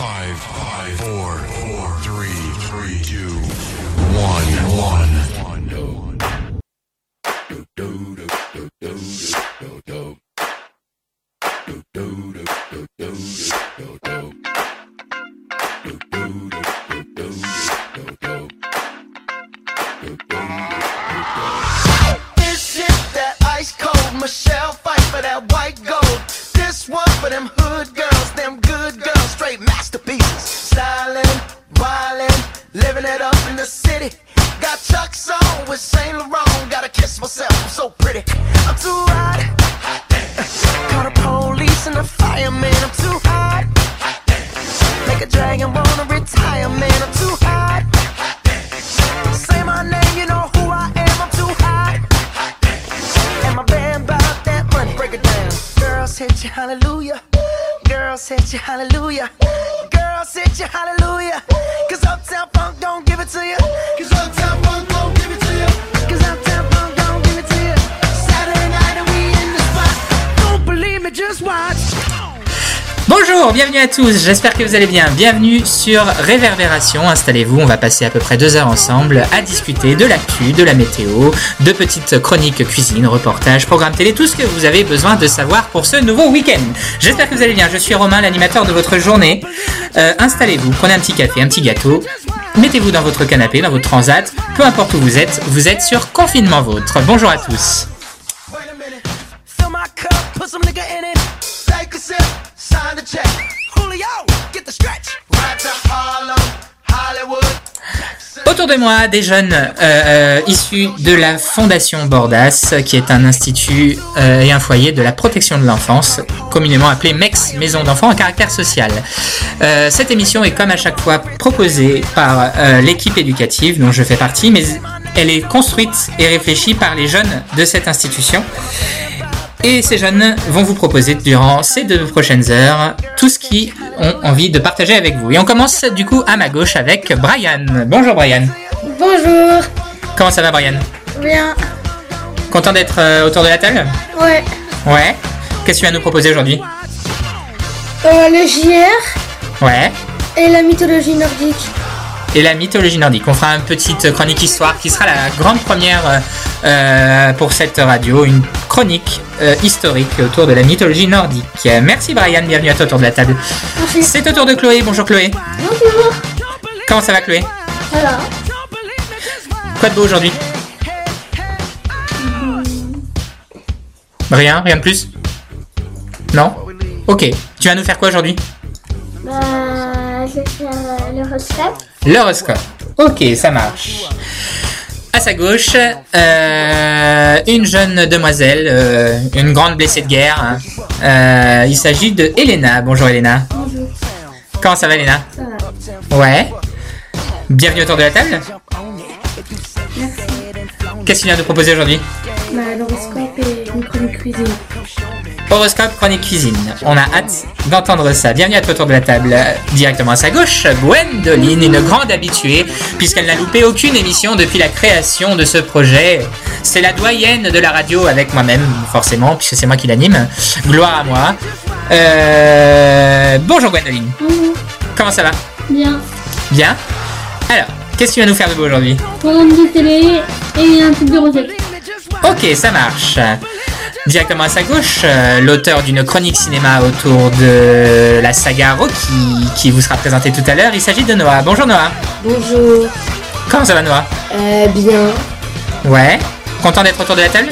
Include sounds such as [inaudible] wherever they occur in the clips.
Five, five, four, four, three, three, two, one, one. This tous, j'espère que vous allez bien. Bienvenue sur Réverbération, installez-vous, on va passer à peu près deux heures ensemble à discuter de l'actu, de la météo, de petites chroniques cuisine, reportages, programmes télé, tout ce que vous avez besoin de savoir pour ce nouveau week-end. J'espère que vous allez bien, je suis Romain, l'animateur de votre journée. Euh, installez-vous, prenez un petit café, un petit gâteau, mettez-vous dans votre canapé, dans votre transat, peu importe où vous êtes, vous êtes sur confinement vôtre. Bonjour à tous. De moi, des jeunes euh, euh, issus de la Fondation Bordas, qui est un institut euh, et un foyer de la protection de l'enfance, communément appelé MEX, Maison d'enfants à caractère social. Cette émission est comme à chaque fois proposée par l'équipe éducative dont je fais partie, mais elle est construite et réfléchie par les jeunes de cette institution. Et ces jeunes vont vous proposer durant ces deux prochaines heures tout ce qu'ils ont envie de partager avec vous. Et on commence du coup à ma gauche avec Brian. Bonjour Brian. Bonjour. Comment ça va Brian? Bien. Content d'être euh, autour de la table? Ouais. Ouais. Qu'est-ce que tu vas nous proposer aujourd'hui? Euh, le JR Ouais. et la mythologie nordique. Et la mythologie nordique. On fera une petite chronique histoire qui sera la grande première euh, pour cette radio, une chronique euh, historique autour de la mythologie nordique. Merci Brian, bienvenue à toi autour de la table. C'est au tour de Chloé. Bonjour Chloé. Bonjour. Comment ça va Chloé? Voilà. Quoi de beau aujourd'hui? Rien Rien de plus? Non? Ok. Tu vas nous faire quoi aujourd'hui? Bah, je vais faire l'horoscope. L'horoscope. Ok, ça marche. À sa gauche, euh, une jeune demoiselle, euh, une grande blessée de guerre. hein. Euh, il s'agit de Elena. Bonjour Elena. Bonjour. Comment ça va Elena? Ça va. Ouais. Bienvenue autour de la table. Merci. Qu'est-ce que tu viens de proposer aujourd'hui? Bah, l'horoscope et une chronique cuisine. Horoscope, chronique cuisine. On a hâte d'entendre ça. Bienvenue à toi autour de la table. Directement à sa gauche, Gwendoline, une grande habituée, puisqu'elle n'a loupé aucune émission depuis la création de ce projet. C'est la doyenne de la radio avec moi-même, forcément, puisque c'est moi qui l'anime. Gloire à moi. Euh, Bonjour Gwendoline. Bonjour. Comment ça va? Bien. Bien Alors, qu'est-ce que tu vas nous faire de beau aujourd'hui? Programme de télé et un truc de recette. Ok, ça marche. Directement à sa gauche, euh, l'auteur d'une chronique cinéma autour de la saga Rocky qui vous sera présentée tout à l'heure. Il s'agit de Noah. Bonjour Noah. Bonjour. Comment ça va Noah? Euh, bien. Ouais. Content d'être autour de la table?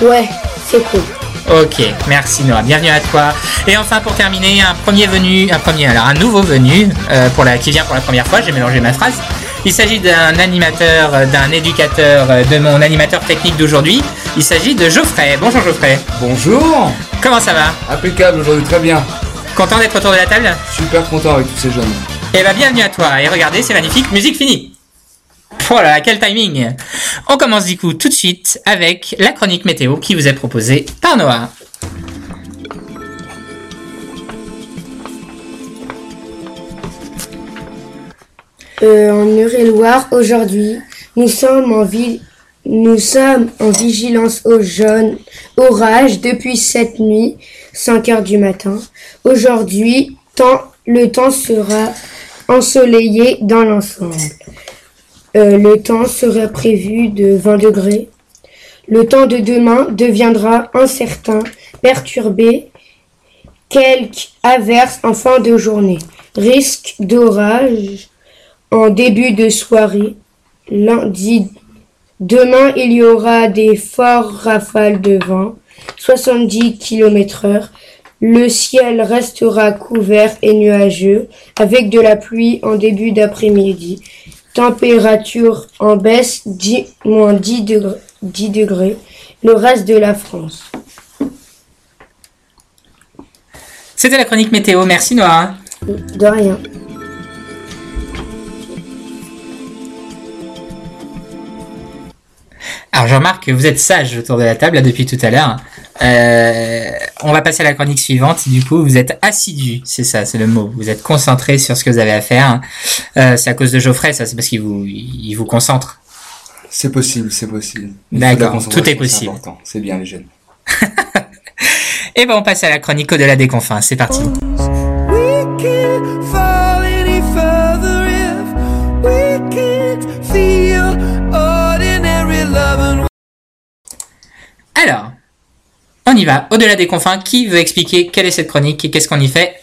Ouais, c'est cool. Ok, merci Noah, bienvenue à toi. Et enfin pour terminer, un premier venu, un premier, alors un nouveau venu euh, pour la, qui vient pour la première fois, j'ai mélangé ma phrase. Il s'agit d'un animateur, euh, d'un éducateur, euh, de mon animateur technique d'aujourd'hui. Il s'agit de Geoffrey. Bonjour Geoffrey. Bonjour Comment ça va? Impeccable aujourd'hui, très bien. Content d'être autour de la table? Super content avec tous ces jeunes. Eh ben bienvenue à toi et regardez c'est magnifique, musique finie. Oh là là, quel timing On commence du coup tout de suite avec la chronique météo qui vous est proposée par Noah. Euh, en Eure-et-Loire, aujourd'hui, nous sommes en vigilance au jaune orage depuis cette nuit, 5 heures du matin. Aujourd'hui, le temps sera ensoleillé dans l'ensemble. Euh, le temps sera prévu de 20 degrés. Le temps de demain deviendra incertain, perturbé. Quelques averses en fin de journée. Risque d'orage en début de soirée. Lundi, demain, il y aura des forts rafales de vent, 70 km heure. Le ciel restera couvert et nuageux, avec de la pluie en début d'après-midi. Température en baisse, 10, moins 10 degrés, 10 degrés. Le reste de la France. C'était la chronique météo. Merci Noah. De rien. Alors je remarque que vous êtes sage autour de la table là, depuis tout à l'heure. Euh, on va passer à la chronique suivante. Du coup, vous êtes assidu, c'est ça, c'est le mot. Vous êtes concentré sur ce que vous avez à faire. Euh, c'est à cause de Geoffrey, ça, c'est parce qu'il vous, il vous concentre. C'est possible, c'est possible. D'accord, tout est c'est possible. C'est bien les jeunes. [laughs] Et ben on passe à la chronique au-delà des confins. C'est parti. Alors, on y va. Au-delà des confins, qui veut expliquer quelle est cette chronique et qu'est-ce qu'on y fait?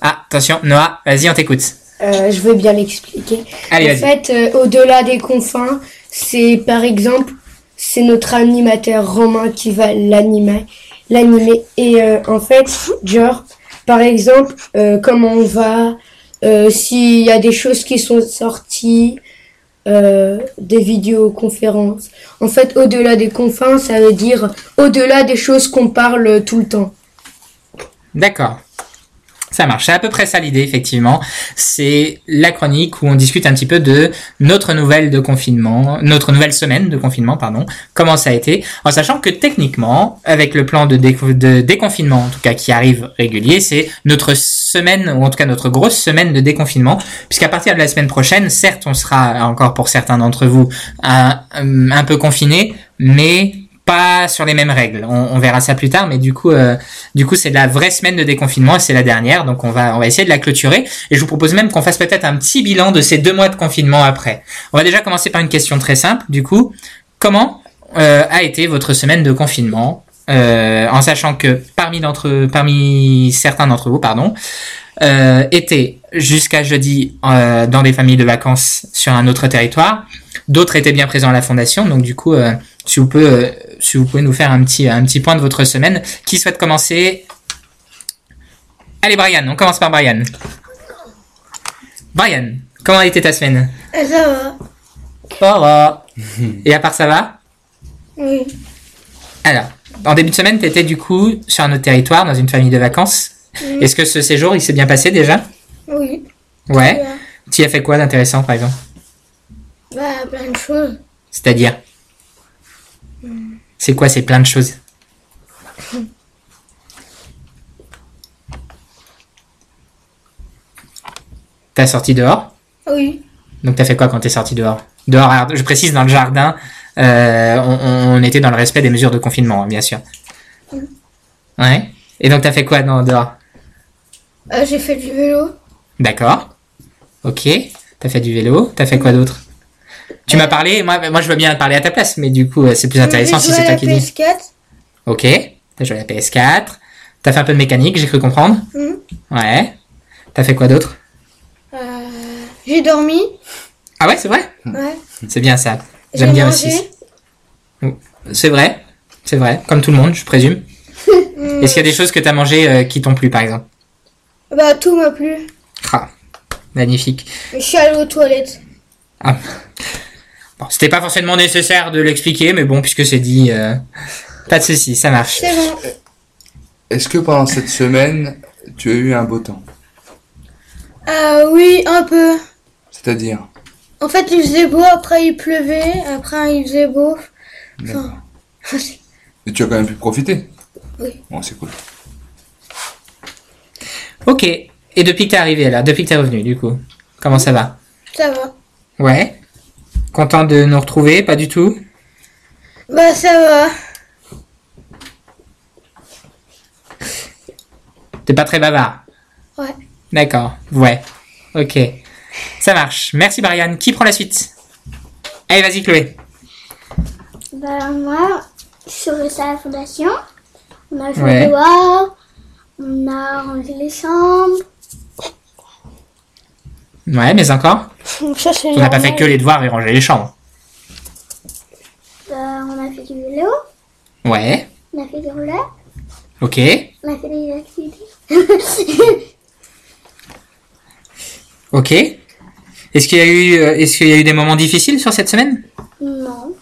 Ah, attention, Noah, vas-y, on t'écoute. Euh, je veux bien l'expliquer. Allez, en fait, euh, au-delà des confins, c'est par exemple, c'est notre animateur Romain qui va l'animer, l'animer. Et euh, en fait, genre, par exemple, comment on va, s'il y a des choses qui sont sorties, euh, des vidéoconférences. En fait, au-delà des confins, ça veut dire au-delà des choses qu'on parle tout le temps. D'accord. Ça marche. C'est à peu près ça l'idée, effectivement. C'est la chronique où on discute un petit peu de notre nouvelle de confinement, notre nouvelle semaine de confinement, pardon. Comment ça a été. En sachant que techniquement, avec le plan de, déco- de déconfinement, en tout cas qui arrive régulier, c'est notre semaine, ou en tout cas notre grosse semaine de déconfinement. Puisqu'à partir de la semaine prochaine, certes, on sera encore pour certains d'entre vous un, un peu confinés, mais pas sur les mêmes règles. On, on verra ça plus tard, mais du coup, euh, du coup, c'est la vraie semaine de déconfinement et c'est la dernière, donc on va, on va essayer de la clôturer. Et je vous propose même qu'on fasse peut-être un petit bilan de ces deux mois de confinement après. On va déjà commencer par une question très simple. Du coup, comment euh, a été votre semaine de confinement, euh, en sachant que parmi d'entre, parmi certains d'entre vous, pardon, euh, étaient jusqu'à jeudi euh, dans des familles de vacances sur un autre territoire. D'autres étaient bien présents à la fondation, donc du coup, euh, si vous pouvez, si vous pouvez nous faire un petit, un petit point de votre semaine. Qui souhaite commencer? Allez, Brian, on commence par Brian. Brian, comment a été ta semaine? Ça va. Ça va. [laughs] Et à part ça va? Oui. Alors, en début de semaine, tu étais du coup sur un autre territoire, dans une famille de vacances. Est-ce que ce séjour, il s'est bien passé déjà? Oui. Ouais. Tu y as fait quoi d'intéressant, par exemple? Bah, plein de choses. C'est-à-dire? C'est quoi ces plein de choses T'as sorti dehors? Oui. Donc t'as fait quoi quand t'es sorti dehors? Dehors, alors, je précise, dans le jardin, euh, on, on était dans le respect des mesures de confinement, hein, bien sûr. Ouais. Et donc t'as fait quoi dans, dehors? Euh, J'ai fait du vélo. D'accord. Ok. T'as fait du vélo. T'as fait quoi d'autre? Tu m'as parlé. Moi, moi, je veux bien parler à ta place, mais du coup, euh, c'est plus intéressant si c'est toi qui dis. PS4. Ok. T'as joué à la PS4. T'as fait un peu de mécanique, j'ai cru comprendre. Mhm. Ouais. T'as fait quoi d'autre? Euh, J'ai dormi. Ah ouais, c'est vrai? Ouais. C'est bien ça. J'ai J'aime bien mangé. aussi. C'est vrai. C'est vrai. Comme tout le monde, je présume. [laughs] Est-ce qu'il y a des choses que t'as mangé euh, qui t'ont plu, par exemple? Bah, tout m'a plu. Ah, magnifique. Je suis allée aux toilettes. Ah. Bon, c'était pas forcément nécessaire de l'expliquer, mais bon, puisque c'est dit, euh, pas de souci, ça marche. C'est bon. Est-ce que pendant cette semaine, tu as eu un beau temps? Euh, oui, un peu. C'est-à-dire? En fait, il faisait beau, après il pleuvait, après il faisait beau. Enfin, [laughs] Et tu as quand même pu profiter? Oui. Bon, c'est cool. Ok. Et depuis que t'es arrivé là, depuis que t'es revenu, du coup, comment ça va? Ça va. Ouais. Content de nous retrouver Pas du tout? Bah, ça va. T'es pas très bavard Ouais. D'accord. Ouais. Ok. Ça marche. Merci, Brian. Qui prend la suite? Allez, vas-y, Chloé. Bah, moi, je suis restée à la fondation. On a joué Ouais. dehors. On a rangé les chambres. Ouais, mais encore Ça, c'est On n'a pas fait que les devoirs et ranger les chambres. Bah, on a fait du vélo. Ouais. On a fait des rouleurs. Ok. On a fait des activités. [laughs] Ok. Est-ce qu'il y a eu, euh, est-ce qu'il y a eu des moments difficiles sur cette semaine? Non.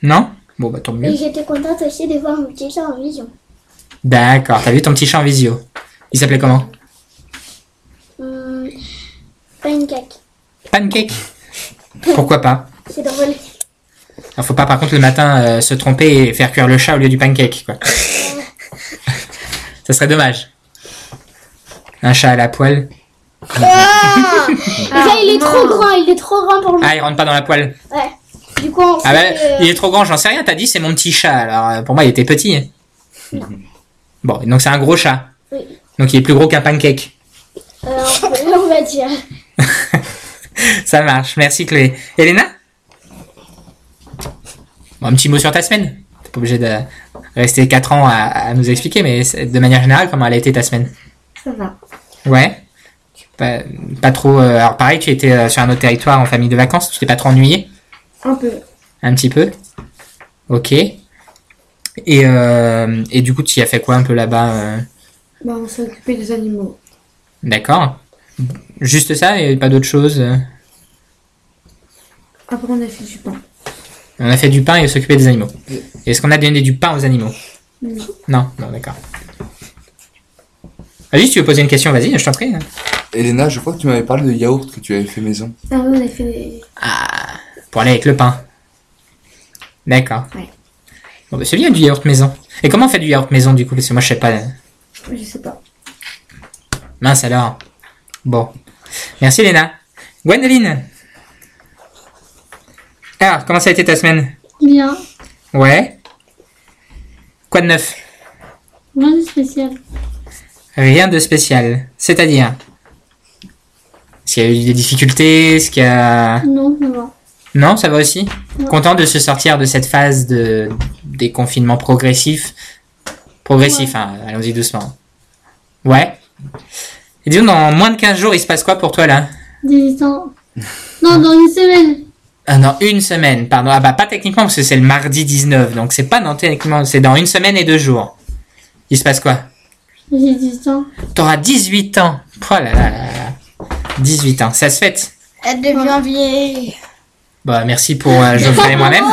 Non? Bon, bah tant mieux. Et j'étais contente aussi de voir mon petit chat en vision. D'accord. T'as vu ton petit chat en visio? Il s'appelait comment? Hum, pancake. Pancake. [laughs] Pourquoi pas C'est drôle. Alors, faut pas par contre le matin euh, se tromper et faire cuire le chat au lieu du pancake, quoi. [laughs] Ça serait dommage. Un chat à la poêle. [laughs] Déjà, il est trop grand. Il est trop grand pour lui. Ah, il rentre pas dans la poêle. Ouais. Du coup, on Ah bah, euh, il est trop grand, j'en sais rien. T'as dit c'est mon petit chat. Alors euh, pour moi, il était petit. Bon, donc c'est un gros chat. Oui. Donc il est plus gros qu'un pancake. euh, peut- on va dire. Ça marche. Merci Chloé. Elena? Bon, Un petit mot sur ta semaine. T'es pas obligé de rester 4 ans à, à nous expliquer, mais de manière générale, comment elle a été ta semaine? Ça va. Ouais. Pas, pas trop. euh, alors pareil, tu étais euh, sur un autre territoire en famille de vacances. Tu t'es pas trop ennuyé Un peu. Un petit peu. Ok. Et, euh, et du coup, tu y as fait quoi un peu là-bas Bah, on s'est occupé des animaux. D'accord. Juste ça et pas d'autre chose euh Après, on a fait du pain? On a fait du pain et s'occuper des animaux. Est-ce qu'on a donné du pain aux animaux? Non. Non, non, d'accord. Vas-y, si tu veux poser une question, vas-y, je t'en prie. Elena, je crois que tu m'avais parlé de yaourt que tu avais fait maison. Ah oui, on a fait des... Pour aller avec le pain. D'accord. Ouais. Bon, bah, c'est bien du yaourt maison. Et comment on fait du yaourt maison du coup? Parce que moi je sais pas. euh, Je sais pas. Mince alors. Bon. Merci Léna. Gwendoline Alors, comment ça a été ta semaine? Bien, Ouais. Quoi de neuf? Rien de spécial. Rien de spécial. C'est-à-dire? Est-ce qu'il y a eu des difficultés? Est-ce qu'il y a... Non, ça va. Non, ça va aussi? Content de se sortir de cette phase de déconfinement progressif Progressif, hein, allons-y doucement. Ouais. Et disons, dans moins de 15 jours, il se passe quoi pour toi là 18 ans. Non, dans une semaine. Ah non, une semaine, pardon. Ah bah pas techniquement parce que c'est le mardi 19, donc c'est pas dans techniquement, c'est dans une semaine et deux jours. Il se passe quoi J'ai 18 ans. T'auras 18 ans. Oh là là là là. 18 ans, ça se fête. Elle devient vieille. Bah merci pour euh, Geoffrey et [laughs] moi-même.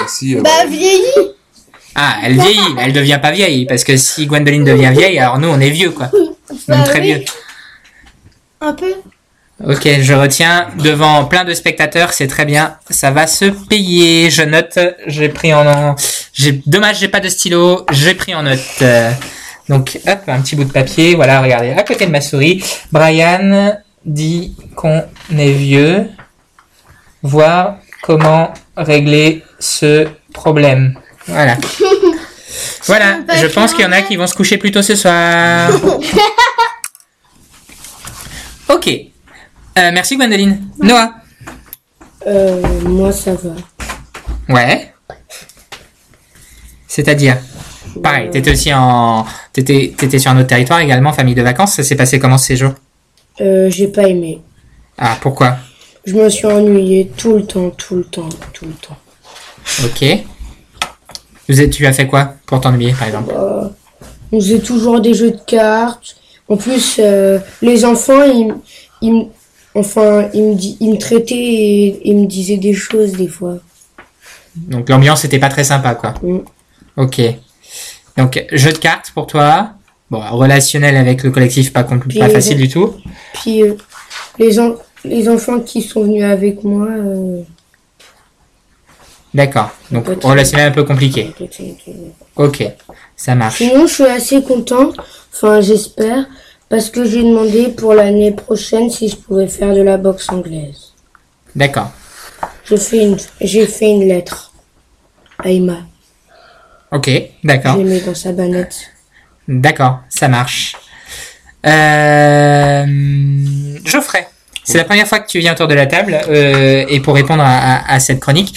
Merci. euh, Bah, vieillie. Ah, elle vieillit, mais elle devient pas vieille parce que si Gwendoline devient vieille, alors nous on est vieux quoi. Bah très oui. vieux. Un peu. Ok, je retiens devant plein de spectateurs, c'est très bien, ça va se payer. Je note, j'ai pris en, j'ai dommage, j'ai pas de stylo, j'ai pris en note. Donc hop, un petit bout de papier, voilà, regardez, à côté de ma souris, Brian dit qu'on est vieux. Voir comment régler ce problème. Voilà. [laughs] Voilà, je pense qu'il y en a qui vont se coucher plus tôt ce soir. [laughs] Ok. Euh, merci Gwendoline. Noah. Euh, moi, ça va. Ouais. C'est-à-dire Pareil, t'étais aussi en... T'étais, t'étais sur un autre territoire également, famille de vacances. Ça s'est passé comment ce séjour Euh, j'ai pas aimé. Ah, pourquoi? Je me suis ennuyé tout le temps, tout le temps, tout le temps. Ok. Vous êtes, tu as fait quoi pour t'ennuyer, par exemple Bah, on faisait toujours des jeux de cartes. En plus, euh, les enfants, ils, ils, me- enfin, ils me, di- ils me traitaient et ils me disaient des choses des fois. Donc l'ambiance était pas très sympa, quoi. Mm. Ok. Donc, jeu de cartes pour toi. Bon, relationnel avec le collectif, pas, Puis pas facile du tout. Puis euh, les, en- les enfants qui sont venus avec moi, euh, D'accord. Donc, Peut-être. relationnel un peu compliqué. Ok. Ça marche. Sinon, je suis assez content, enfin j'espère, parce que j'ai demandé pour l'année prochaine si je pouvais faire de la boxe anglaise. D'accord. Je fais une, j'ai fait une lettre à Emma. Ok. D'accord. Je l'ai mis dans sa banette. D'accord, ça marche. Euh, C'est la première fois que tu viens autour de la table euh, et pour répondre à, à- à cette chronique.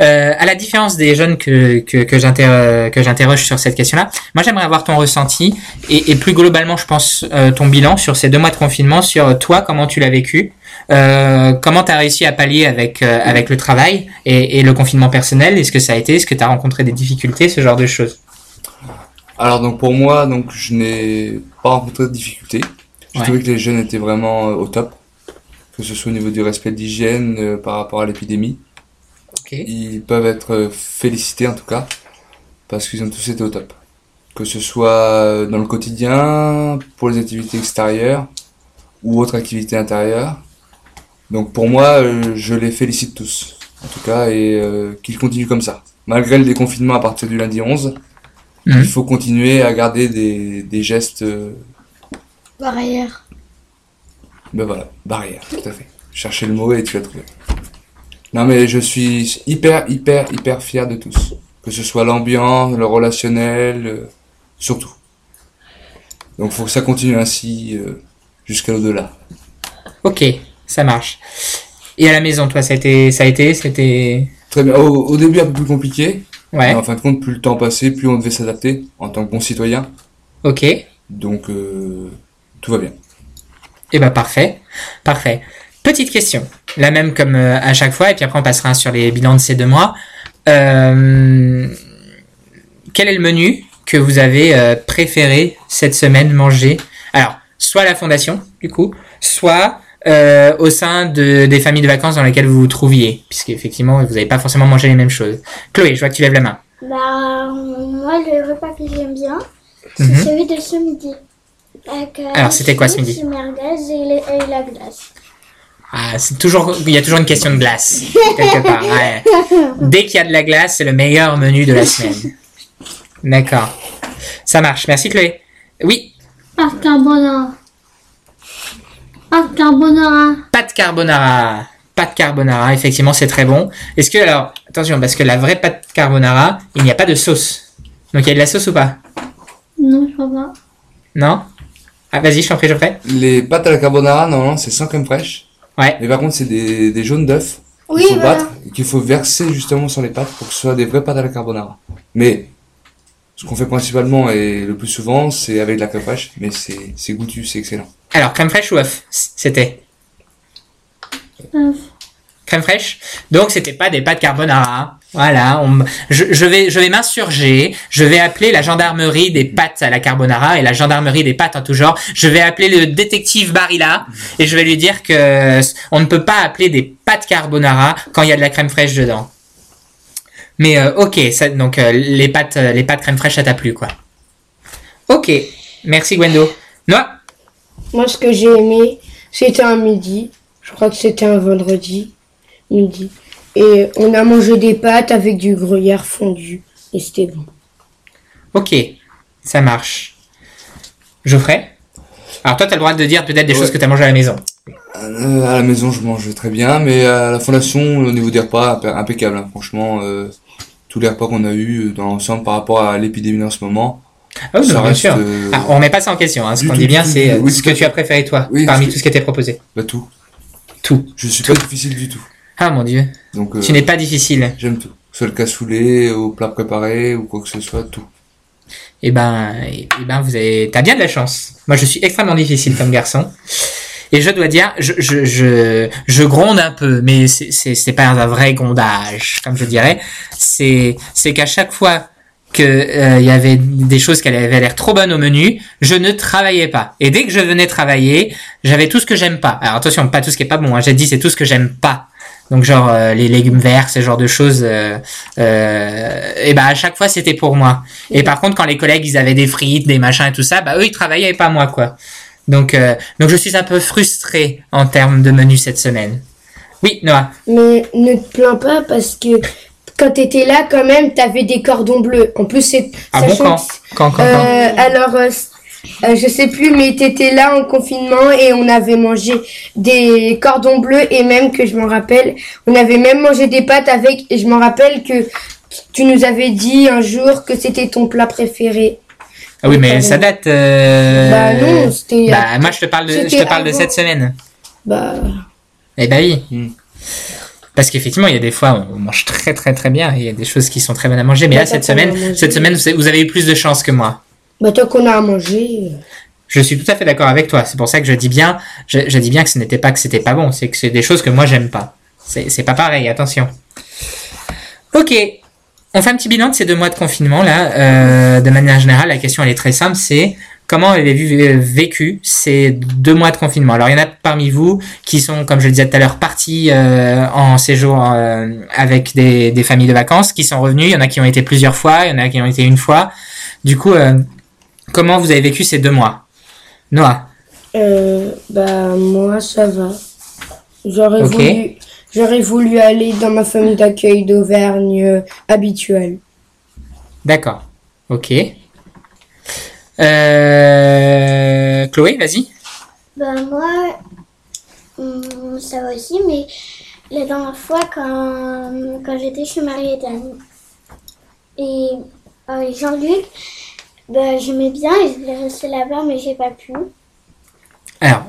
Euh, à la différence des jeunes que, que, que j'inter- que j'interroge sur cette question-là, moi j'aimerais avoir ton ressenti et, et plus globalement, je pense, euh, ton bilan sur ces deux mois de confinement, sur toi, comment tu l'as vécu, euh, comment tu as réussi à pallier avec, avec le travail et, et le confinement personnel, est-ce que ça a été, est-ce que tu as rencontré des difficultés, ce genre de choses? Alors donc pour moi, donc je n'ai pas rencontré de difficultés. J'ai Ouais. trouvé que les jeunes étaient vraiment euh, au top, que ce soit au niveau du respect de l'hygiène euh, par rapport à l'épidémie. Ils peuvent être euh, félicités en tout cas, parce qu'ils ont tous été au top. Que ce soit euh, dans le quotidien, pour les activités extérieures ou autres activités intérieures. Donc pour moi, je les félicite tous, en tout cas, et euh, qu'ils continuent comme ça. Malgré le déconfinement à partir du lundi 11, Mhm. il faut continuer à garder des, des gestes, euh, Barrière. Ben voilà, barrières, tout à fait. Chercher le mot et tu l'as trouvé. Non mais je suis hyper, hyper, hyper fier de tous. Que ce soit l'ambiance, le relationnel, euh, surtout. Donc faut que ça continue ainsi euh, jusqu'à l'au-delà. Ok, ça marche. Et à la maison, toi, ça a été, ça a été, c'était, Très bien. Au, au début un peu plus compliqué, ouais, mais en fin de compte, plus le temps passait, plus on devait s'adapter en tant que bon citoyen. ok. Donc euh, tout va bien. Eh ben parfait, parfait. Petite question, la même comme euh, à chaque fois, et puis après on passera sur les bilans de ces deux mois. Euh, quel est le menu que vous avez euh, préféré cette semaine manger? Alors, soit à la fondation, du coup, soit euh, au sein de, des familles de vacances dans lesquelles vous vous trouviez, puisqu'effectivement vous n'avez pas forcément mangé les mêmes choses. Chloé, je vois que tu lèves la main. Bah, moi, le repas que j'aime bien, c'est Mhm. celui de ce midi. Euh, Alors, c'était quoi ce midi et, la glace. Ah, c'est toujours, il y a toujours une question de glace quelque part. ouais. Dès qu'il y a de la glace, c'est le meilleur menu de la semaine. D'accord, ça marche. Merci Chloé. Oui, Pâte carbonara. Pâte carbonara. pâte carbonara. Pâte carbonara, effectivement, c'est très bon. Est-ce que alors, attention, parce que la vraie pâte carbonara, il n'y a pas de sauce. Donc il y a de la sauce ou pas? Non, je crois pas. Non? Ah, vas-y, je t'en prie, Geoffrey. Les pâtes à la carbonara, normalement, c'est sans crème fraîche. Ouais. Mais par contre, c'est des, des jaunes d'œufs Oui, qu'il faut voilà. battre et qu'il faut verser justement sur les pâtes pour que ce soit des vraies pâtes à la carbonara. Mais ce qu'on fait principalement et le plus souvent, c'est avec de la crème fraîche, mais c'est c'est goûtu, c'est excellent. Alors, crème fraîche ou œuf C'était? Œuf. crème fraîche? Donc c'était pas des pâtes carbonara. Voilà, je, vais m'insurger, je vais appeler la gendarmerie des pâtes à la carbonara et la gendarmerie des pâtes en tout genre. Je vais appeler le détective Barilla et je vais lui dire que on ne peut pas appeler des pâtes carbonara quand il y a de la crème fraîche dedans. Mais euh, ok, donc euh, les pâtes euh, les pâtes crème fraîche ça t'a plu quoi. Ok, merci Gwendo. Noah? Moi, ce que j'ai aimé, c'était un midi. Je crois que c'était un vendredi midi. Et on a mangé des pâtes avec du gruyère fondu. Et c'était bon. Ok, ça marche. Geoffrey? Alors toi, tu as le droit de dire peut-être des Ouais. choses que tu as mangées à la maison. Euh, à la maison, je mange très bien, mais à la fondation, au niveau des repas, impec- impeccable. hein. Franchement, euh, tous les repas qu'on a eu dans l'ensemble par rapport à l'épidémie en ce moment, Ah oui, ça bien reste sûr. euh, Ah, on remet pas ça en question. Hein. Ce qu'on tout, dit bien, c'est tout. euh, Oui, ce tout que tu as préféré toi, Oui, parmi tout ce qui était proposé. bah, tout. Tout. Je suis pas difficile du tout. Ah mon dieu, Donc euh, tu n'es pas difficile. j'aime tout. Que ce soit le cassoulet, au plat préparé ou quoi que ce soit, tout. Eh ben, eh ben, vous avez, t'as bien de la chance. Moi, je suis extrêmement difficile comme garçon. Et je dois dire, je, je, je, je gronde un peu, mais c'est, c'est, c'est pas un vrai grondage, comme je dirais. C'est, c'est qu'à chaque fois que euh, il y avait des choses qui avaient l'air trop bonnes au menu, je ne travaillais pas. Et dès que je venais travailler, j'avais tout ce que j'aime pas. Alors attention, pas tout ce qui est pas bon. Hein. J'ai dit c'est tout ce que j'aime pas. Donc genre euh, les légumes verts, ce genre de choses. Euh, euh, et ben à chaque fois c'était pour moi. Et par contre quand les collègues ils avaient des frites, des machins et tout ça, bah eux ils travaillaient et pas moi quoi. Donc donc je suis un peu frustré en termes de menu cette semaine. Oui Noah. Mais ne te plains pas parce que quand t'étais là, quand même, t'avais des cordons bleus. En plus, c'est. Ah bon quand quand quand, quand alors, euh, je sais plus, mais t'étais là en confinement et on avait mangé des cordons bleus et même que je m'en rappelle, on avait même mangé des pâtes avec. Et je m'en rappelle que tu nous avais dit un jour que c'était ton plat préféré. Ah oui mais ça date. Euh... Bah non, c'était. Bah moi je te parle de je te parle de cette semaine. Bah, Eh ben oui. Hmm. Parce qu'effectivement, il y a des fois, on mange très très très bien et il y a des choses qui sont très bonnes à manger. Mais Bah, là, cette semaine, cette semaine, vous avez- vous avez eu plus de chance que moi. Bah tant qu'on a à manger. euh, Je suis tout à fait d'accord avec toi. C'est pour ça que je dis bien, je, je dis bien que ce n'était pas que c'était pas bon. C'est que c'est des choses que moi j'aime pas. C'est pas pareil. Attention. Ok. On fait un petit bilan de ces deux mois de confinement là. Euh, de manière générale, la question elle est très simple. C'est comment avez-vous vécu ces deux mois de confinement? Alors il y en a parmi vous qui sont, comme je le disais tout à l'heure, partis euh, en séjour avec des, des familles de vacances, qui sont revenus. Il y en a qui ont été plusieurs fois. Il y en a qui ont été une fois. Du coup, comment vous avez vécu ces deux mois? Noah Euh, bah moi ça va. J'aurais voulu, j'aurais voulu aller dans ma famille d'accueil d'Auvergne euh, habituelle. D'accord. Ok. Euh... Chloé, vas-y. Ben moi, hum, ça va aussi, mais la dernière fois, quand, quand j'étais chez Mariette et avec Jean-Luc, ben, j'aimais bien et je voulais rester là-bas, mais j'ai pas pu. Alors,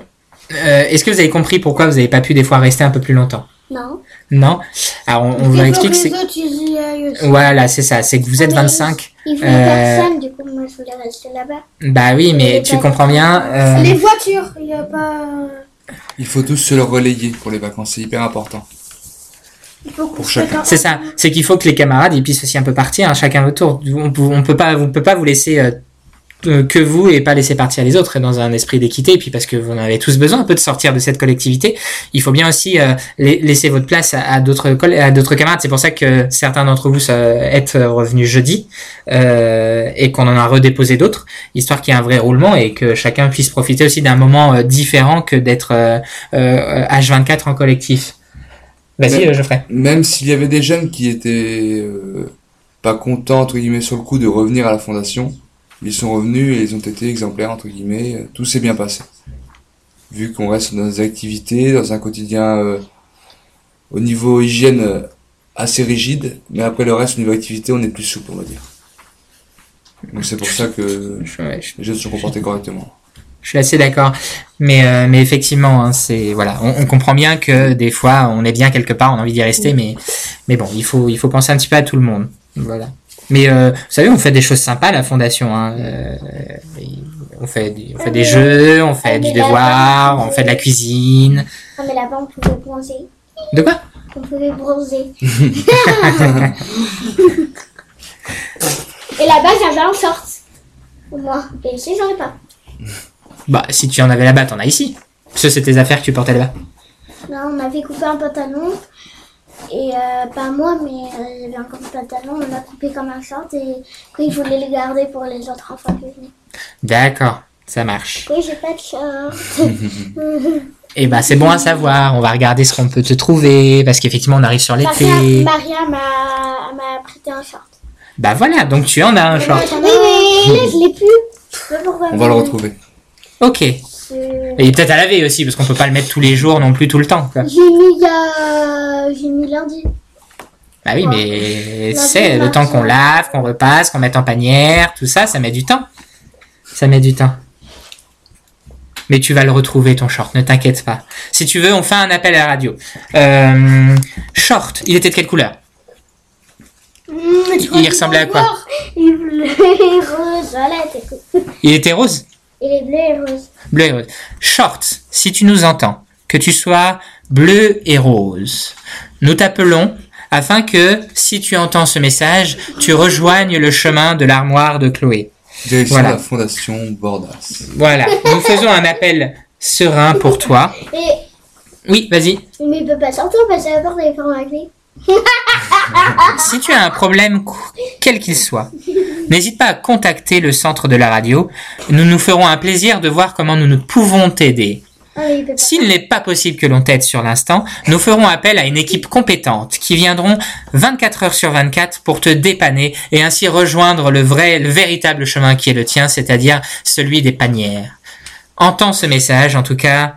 euh, est-ce que vous avez compris pourquoi vous n'avez pas pu des fois rester un peu plus longtemps? Non. Non? Alors, on, on vous explique. les c'est- autres, ils y aillent aussi. Voilà, c'est ça. C'est que vous êtes Ah, mais 25. Il voulait Euh, personne, du coup, moi, je voulais rester là-bas. Bah oui, mais Mais tu pas- comprends bien. euh, Les voitures, il n'y a pas. Il faut tous se le relayer pour les vacances, c'est hyper important. Pour chacun. C'est ça. C'est qu'il faut que les camarades ils puissent aussi un peu partir, hein, chacun votre tour. On, peut- on peut pas, on peut pas vous laisser euh, euh, que vous et pas laisser partir les autres dans un esprit d'équité. Et puis parce que vous en avez tous besoin un peu de sortir de cette collectivité, il faut bien aussi euh, la- laisser votre place à, à d'autres coll- à d'autres camarades. C'est pour ça que certains d'entre vous euh, êtes revenus jeudi euh, et qu'on en a redéposé d'autres, histoire qu'il y ait un vrai roulement et que chacun puisse profiter aussi d'un moment euh, différent que d'être euh, euh, H24 en collectif. Vas-y, euh. Même s'il y avait des jeunes qui étaient euh, pas contents, entre guillemets, sur le coup de revenir à la fondation, ils sont revenus et ils ont été exemplaires, entre guillemets, euh, tout s'est bien passé. Vu qu'on reste dans des activités, dans un quotidien euh, au niveau hygiène assez rigide, mais après le reste, au niveau activité, on est plus souple, on va dire. Donc c'est pour ça que les jeunes se sont comportés correctement. Je suis assez d'accord, mais euh, mais effectivement, hein, c'est voilà, on, on comprend bien que des fois on est bien quelque part, on a envie d'y rester, mais mais bon, il faut il faut penser un petit peu à tout le monde, voilà. Mais euh, vous savez, on fait des choses sympas à la fondation. Hein. euh, on fait des, on fait des jeux, on fait du devoir, on fait de la cuisine. Ah, mais là-bas, on pouvait bronzer. De quoi? On pouvait bronzer. [laughs] Et là-bas, j'avais un short. Moi. Et ici, j'en ai pas. Bah, si tu en avais là-bas, t'en as ici. Parce que c'est tes affaires que tu portais là-bas. Là, on avait coupé un pantalon. Et euh, pas moi, mais euh, j'avais encore un pantalon. On l'a coupé comme un short. Et après, ils voulaient le garder pour les autres enfants qui venaient. D'accord, ça marche. Oui, j'ai pas de short. [laughs] Et bah c'est bon à savoir. On va regarder ce qu'on peut te trouver parce qu'effectivement on arrive sur Maria, l'été. Maria m'a m'a prêté un short. Bah voilà, donc tu en as un short. Oui, mais là, je l'ai plus. Je sais pas pourquoi. On va le retrouver. Ok. Euh, Et peut-être à laver aussi, parce qu'on peut pas le mettre tous les jours non plus tout le temps. J'ai mis il y a... J'ai mis lundi. Bah oui, mais c'est le temps qu'on lave, qu'on repasse, qu'on mette en panière, tout ça, ça met du temps. Ça met du temps. Mais tu vas le retrouver ton short, ne t'inquiète pas. Si tu veux, on fait un appel à la radio. Euh, short, il était de quelle couleur? Il ressemblait à quoi? Il est bleu rose. Voilà, t'es cool. Il était rose? Il est bleu et rose. Bleu et rose. Short, si tu nous entends, que tu sois bleu et rose, nous t'appelons afin que, si tu entends ce message, tu rejoignes le chemin de l'armoire de Chloé. Direction Voilà. la fondation Bordas. Voilà, nous faisons un appel serein pour toi. Et... Oui, vas-y. Mais il peut pas sortir parce que la porte est fermée à clé. Si tu as un problème, quel qu'il soit, n'hésite pas à contacter le centre de la radio. Nous nous ferons un plaisir de voir comment nous, nous pouvons t'aider. Ah. S'il n'est pas possible que l'on t'aide sur l'instant, nous ferons appel à une équipe compétente qui viendront 24 heures sur 24 pour te dépanner et ainsi rejoindre le vrai, le véritable chemin qui est le tien, c'est-à-dire celui des panières. Entends ce message, en tout cas,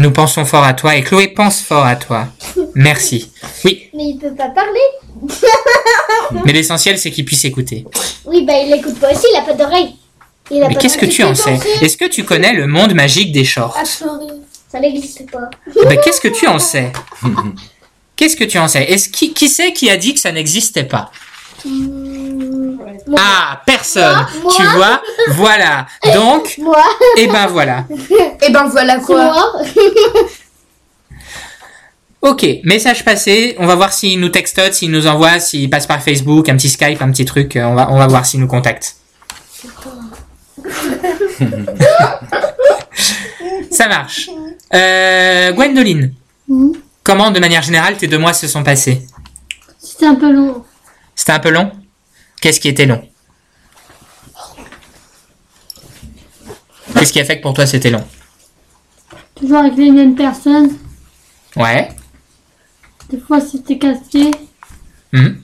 nous pensons fort à toi et Chloé pense fort à toi. Merci. Oui, Mais il peut pas parler. [laughs] mais l'essentiel c'est qu'il puisse écouter. Oui, bah il écoute pas aussi, il a pas d'oreille. Il a Mais qu'est-ce que tu en sais Est-ce que tu connais le monde magique des shorts Ah, sorry. Ça n'existe pas. Ben, qu'est-ce que tu en sais [laughs] Qu'est-ce que tu en sais Est-ce qui, qui c'est qui a dit que ça n'existait pas Ah, personne. Moi, Tu moi. vois Voilà. Donc, [laughs] Moi, et ben voilà. [laughs] Et ben voilà quoi. moi. [laughs] Ok, message passé. On va voir s'il nous textote, s'il nous envoie, s'il passe par Facebook, un petit Skype, un petit truc. euh, On va, on va voir s'il nous contacte. Ça marche. Euh, Gwendoline, comment de manière générale tes deux mois se sont passés? C'était un peu long. C'était un peu long? Qu'est-ce qui était long? Qu'est-ce qui a fait que pour toi c'était long? Toujours avec les mêmes personnes. Ouais. Des fois, c'était cassé. Mhm.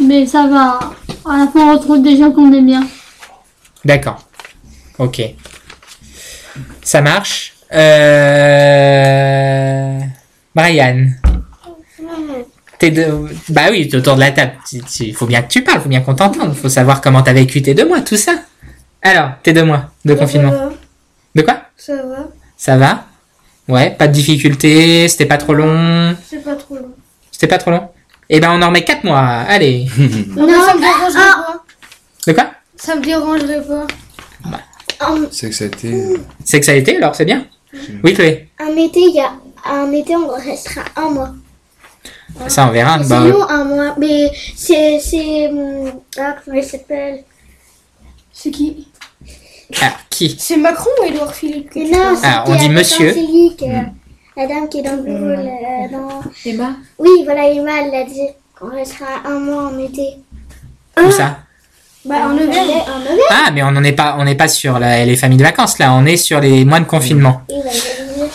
Mais ça va. À la fin, on retrouve des gens qu'on aime bien. D'accord. Ok. Ça marche. Euh... Brian. T'es de... Bah oui, autour de la table. Il faut bien que tu parles, faut bien qu'on t'entende. faut savoir comment t'as vécu tes deux mois, tout ça. Alors, tes deux mois de confinement. De quoi? Ça va, Ça va Ouais, pas de difficulté, c'était pas trop long. c'est pas trop long. C'était pas trop long? Eh ben, on en remet 4 mois. Allez. [laughs] Non, mais ça me dérangerait pas. De quoi? Ça me dérangerait pas. C'est que ça a été. euh, C'est que ça a été, alors c'est bien. Oui, Chloé. Un été, il y a un été, on restera un mois. Ça, on verra. C'est Bah, long, un mois. Mais c'est. c'est hum, ah, comment il s'appelle? C'est qui? Alors, qui? C'est Macron ou Edouard Philippe que Non, Ah, on dit la monsieur. Angélique, euh, La dame qui est dans le bureau. là, dans... Emma? Oui, voilà, Emma, elle a dit qu'on restera un mois en été. Où ça? Bah, en Auvergne. En Auvergne Ah, mais on n'en est pas, on n'est pas sur la- les familles de vacances là. On est sur les mois de confinement.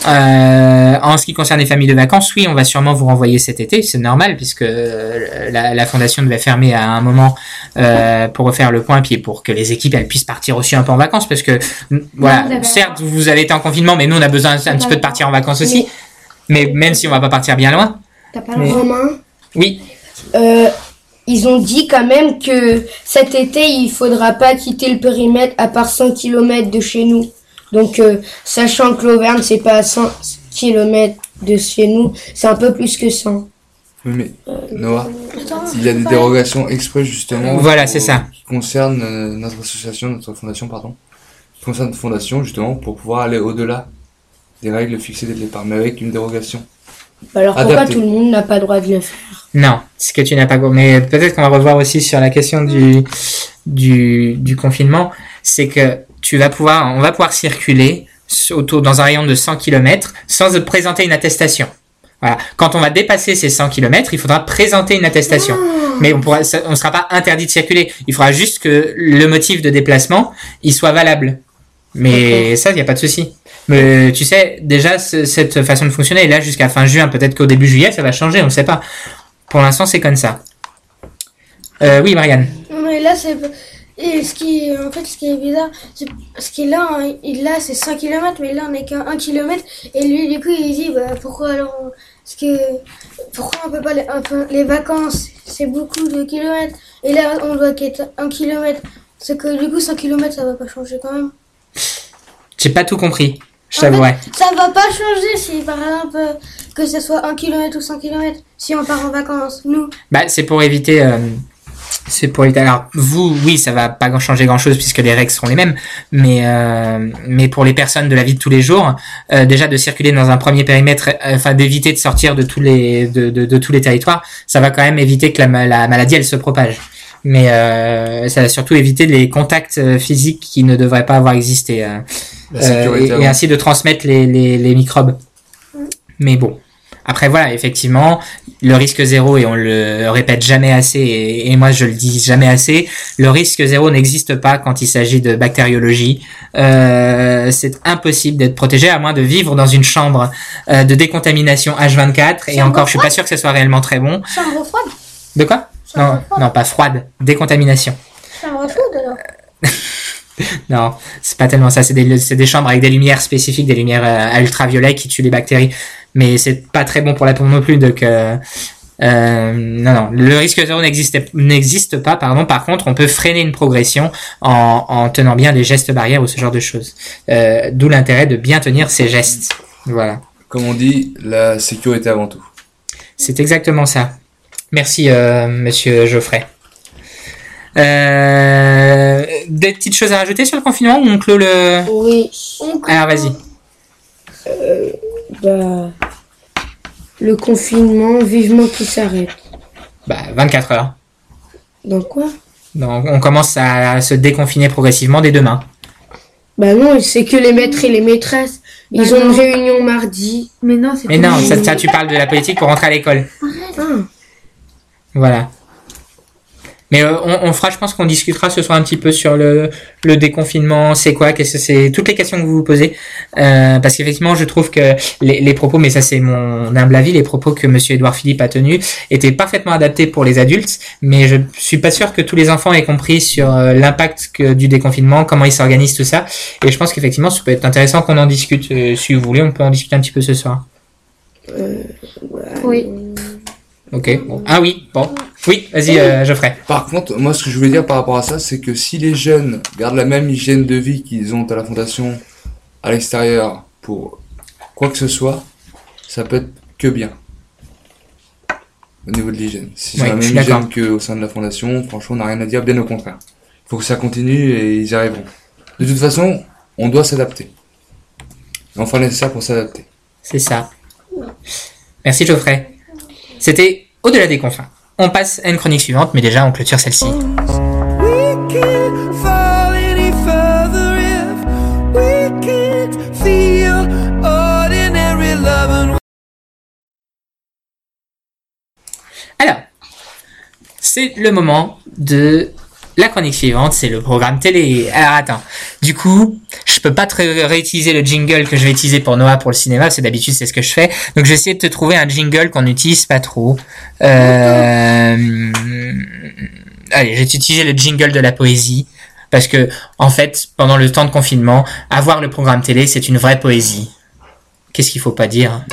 Euh, en ce qui concerne les familles de vacances, oui, on va sûrement vous renvoyer cet été. C'est normal puisque euh, la, la fondation devait fermer à un moment euh, pour refaire le point, puis pour que les équipes elles puissent partir aussi un peu en vacances, parce que voilà, certes vous avez été en confinement, mais nous on a besoin un, un petit peu de partir en vacances aussi. Mais même si on va pas partir bien loin, T'as pas Mais- le Romain, oui, euh, ils ont dit quand même que cet été, il faudra pas quitter le périmètre à part 100 km de chez nous. Donc, euh, sachant que l'Auvergne, c'est pas à 100 km de chez nous, c'est un peu plus que 100. Oui, mais Noah, Attends, il y a des dérogations exprès justement. Voilà, pour- c'est ça. Qui concernent euh, notre association, notre fondation, pardon. Qui concernent notre fondation justement pour pouvoir aller au-delà des règles fixées dès le départ, mais avec une dérogation. Alors, pourquoi tout le monde n'a pas le droit de le faire? Non, ce que tu n'as pas. Mais peut-être qu'on va revoir aussi sur la question du du, du confinement, c'est que tu vas pouvoir, on va pouvoir circuler autour dans un rayon de 100 km sans présenter une attestation. Voilà. Quand on va dépasser ces 100 km, il faudra présenter une attestation. Mais on pourra, ça- on sera pas interdit de circuler. Il faudra juste que le motif de déplacement, il soit valable. Mais ça, il n'y a pas de souci. Mais tu sais, déjà, ce- cette façon de fonctionner est là jusqu'à fin juin. Peut-être qu'au début juillet, ça va changer, on ne sait pas. Pour l'instant, c'est comme ça. Euh, oui, Marianne. Mais là, c'est. Et ce qui, en fait, ce qui est bizarre, c'est ce est là, hein, il là, c'est 100 km, mais là, on est qu'à 1 km. Et lui, du coup, il dit, bah, pourquoi alors, on- parce que, pourquoi on peut pas, les, peu- les vacances, c'est beaucoup de kilomètres. Et là, on doit qu'être 1 km. C'est que, du coup, 100 km, ça va pas changer quand même. J'ai pas tout compris. Je t'avouerai. Ça va pas changer si, par exemple, euh, que ce soit 1 km ou 100 km, si on part en vacances, nous. Bah, c'est pour éviter. euh, c'est pour éviter. Alors, vous, oui, ça va pas changer grand chose puisque les règles seront les mêmes. Mais, euh, mais pour les personnes de la vie de tous les jours, euh, déjà de circuler dans un premier périmètre, enfin d'éviter de sortir de tous les de, de, de tous les territoires, ça va quand même éviter que la, la maladie elle se propage. Mais euh, ça va surtout éviter les contacts euh, physiques qui ne devraient pas avoir existé. euh, La euh, sécurité et, ainsi de transmettre les, les, les microbes. Mais bon. Après voilà, effectivement, le risque zéro, et on le répète jamais assez, et, et moi je le dis jamais assez, le risque zéro n'existe pas quand il s'agit de bactériologie. Euh, c'est impossible d'être protégé à moins de vivre dans une chambre euh, de décontamination H24, et Chambre encore je suis pas sûr que ce soit réellement très bon. Chambre froide? De quoi? Non, non, pas froide, décontamination. Chambre chaude alors [laughs] Non, c'est pas tellement ça. C'est des, c'est des chambres avec des lumières spécifiques, des lumières euh, ultraviolets qui tuent les bactéries. Mais c'est pas très bon pour la peau non plus. Donc, euh, Euh, non, non, le risque zéro n'existe n'existe pas. Pardon. Par contre, on peut freiner une progression en, en tenant bien des gestes barrières ou ce genre de choses. Euh, D'où l'intérêt de bien tenir ces gestes. Voilà. Comme on dit, la sécurité avant tout. C'est exactement ça. Merci, euh, Monsieur Geoffrey. Euh, des petites choses à rajouter sur le confinement ou on clôt le... Oui, Alors vas-y. bah, le confinement, vivement qu'il s'arrête. Bah, 24 heures. Dans quoi? Donc, on commence à se déconfiner progressivement dès demain. Bah non, c'est que les maîtres et les maîtresses. Ils Bah ont une réunion mardi. Mais non, c'est Mais non, ça, ça, tu parles de la politique pour rentrer à l'école. Ah, Voilà. Mais euh, on, on fera, je pense qu'on discutera ce soir un petit peu sur le, le déconfinement, c'est quoi, qu'est-ce que c'est, toutes les questions que vous vous posez, Euh, parce qu'effectivement, je trouve que les, les propos, mais ça c'est mon humble avis, les propos que Monsieur Édouard Philippe a tenus étaient parfaitement adaptés pour les adultes, mais je suis pas sûr que tous les enfants aient compris sur euh, l'impact que, du déconfinement, comment ils s'organisent tout ça, et je pense qu'effectivement, ça peut être intéressant qu'on en discute. euh, si vous voulez, on peut en discuter un petit peu ce soir. Oui. Ok. Bon. Ah oui. Bon. Oui. Vas-y, euh, Geoffrey. Par contre, moi, ce que je voulais dire par rapport à ça, c'est que si les jeunes gardent la même hygiène de vie qu'ils ont à la fondation à l'extérieur pour quoi que ce soit, ça peut être que bien. Au niveau de l'hygiène. Si c'est la même hygiène qu'au sein de la fondation, franchement, on n'a rien à dire, bien au contraire. Il faut que ça continue et ils y arriveront. De toute façon, on doit s'adapter. Le nécessaire pour s'adapter. C'est ça. Merci Geoffrey. C'était au-delà des confins. On passe à une chronique suivante, mais déjà on clôture celle-ci. Alors, c'est le moment de la chronique suivante, c'est le programme télé. Alors attends, du coup, je peux pas te ré- réutiliser le jingle que je vais utiliser pour Noah pour le cinéma, parce que d'habitude c'est ce que je fais. Donc je vais essayer de te trouver un jingle qu'on n'utilise pas trop. Euh... Allez, je vais utiliser le jingle de la poésie. Parce que, en fait, pendant le temps de confinement, avoir le programme télé, c'est une vraie poésie. Qu'est-ce qu'il faut pas dire?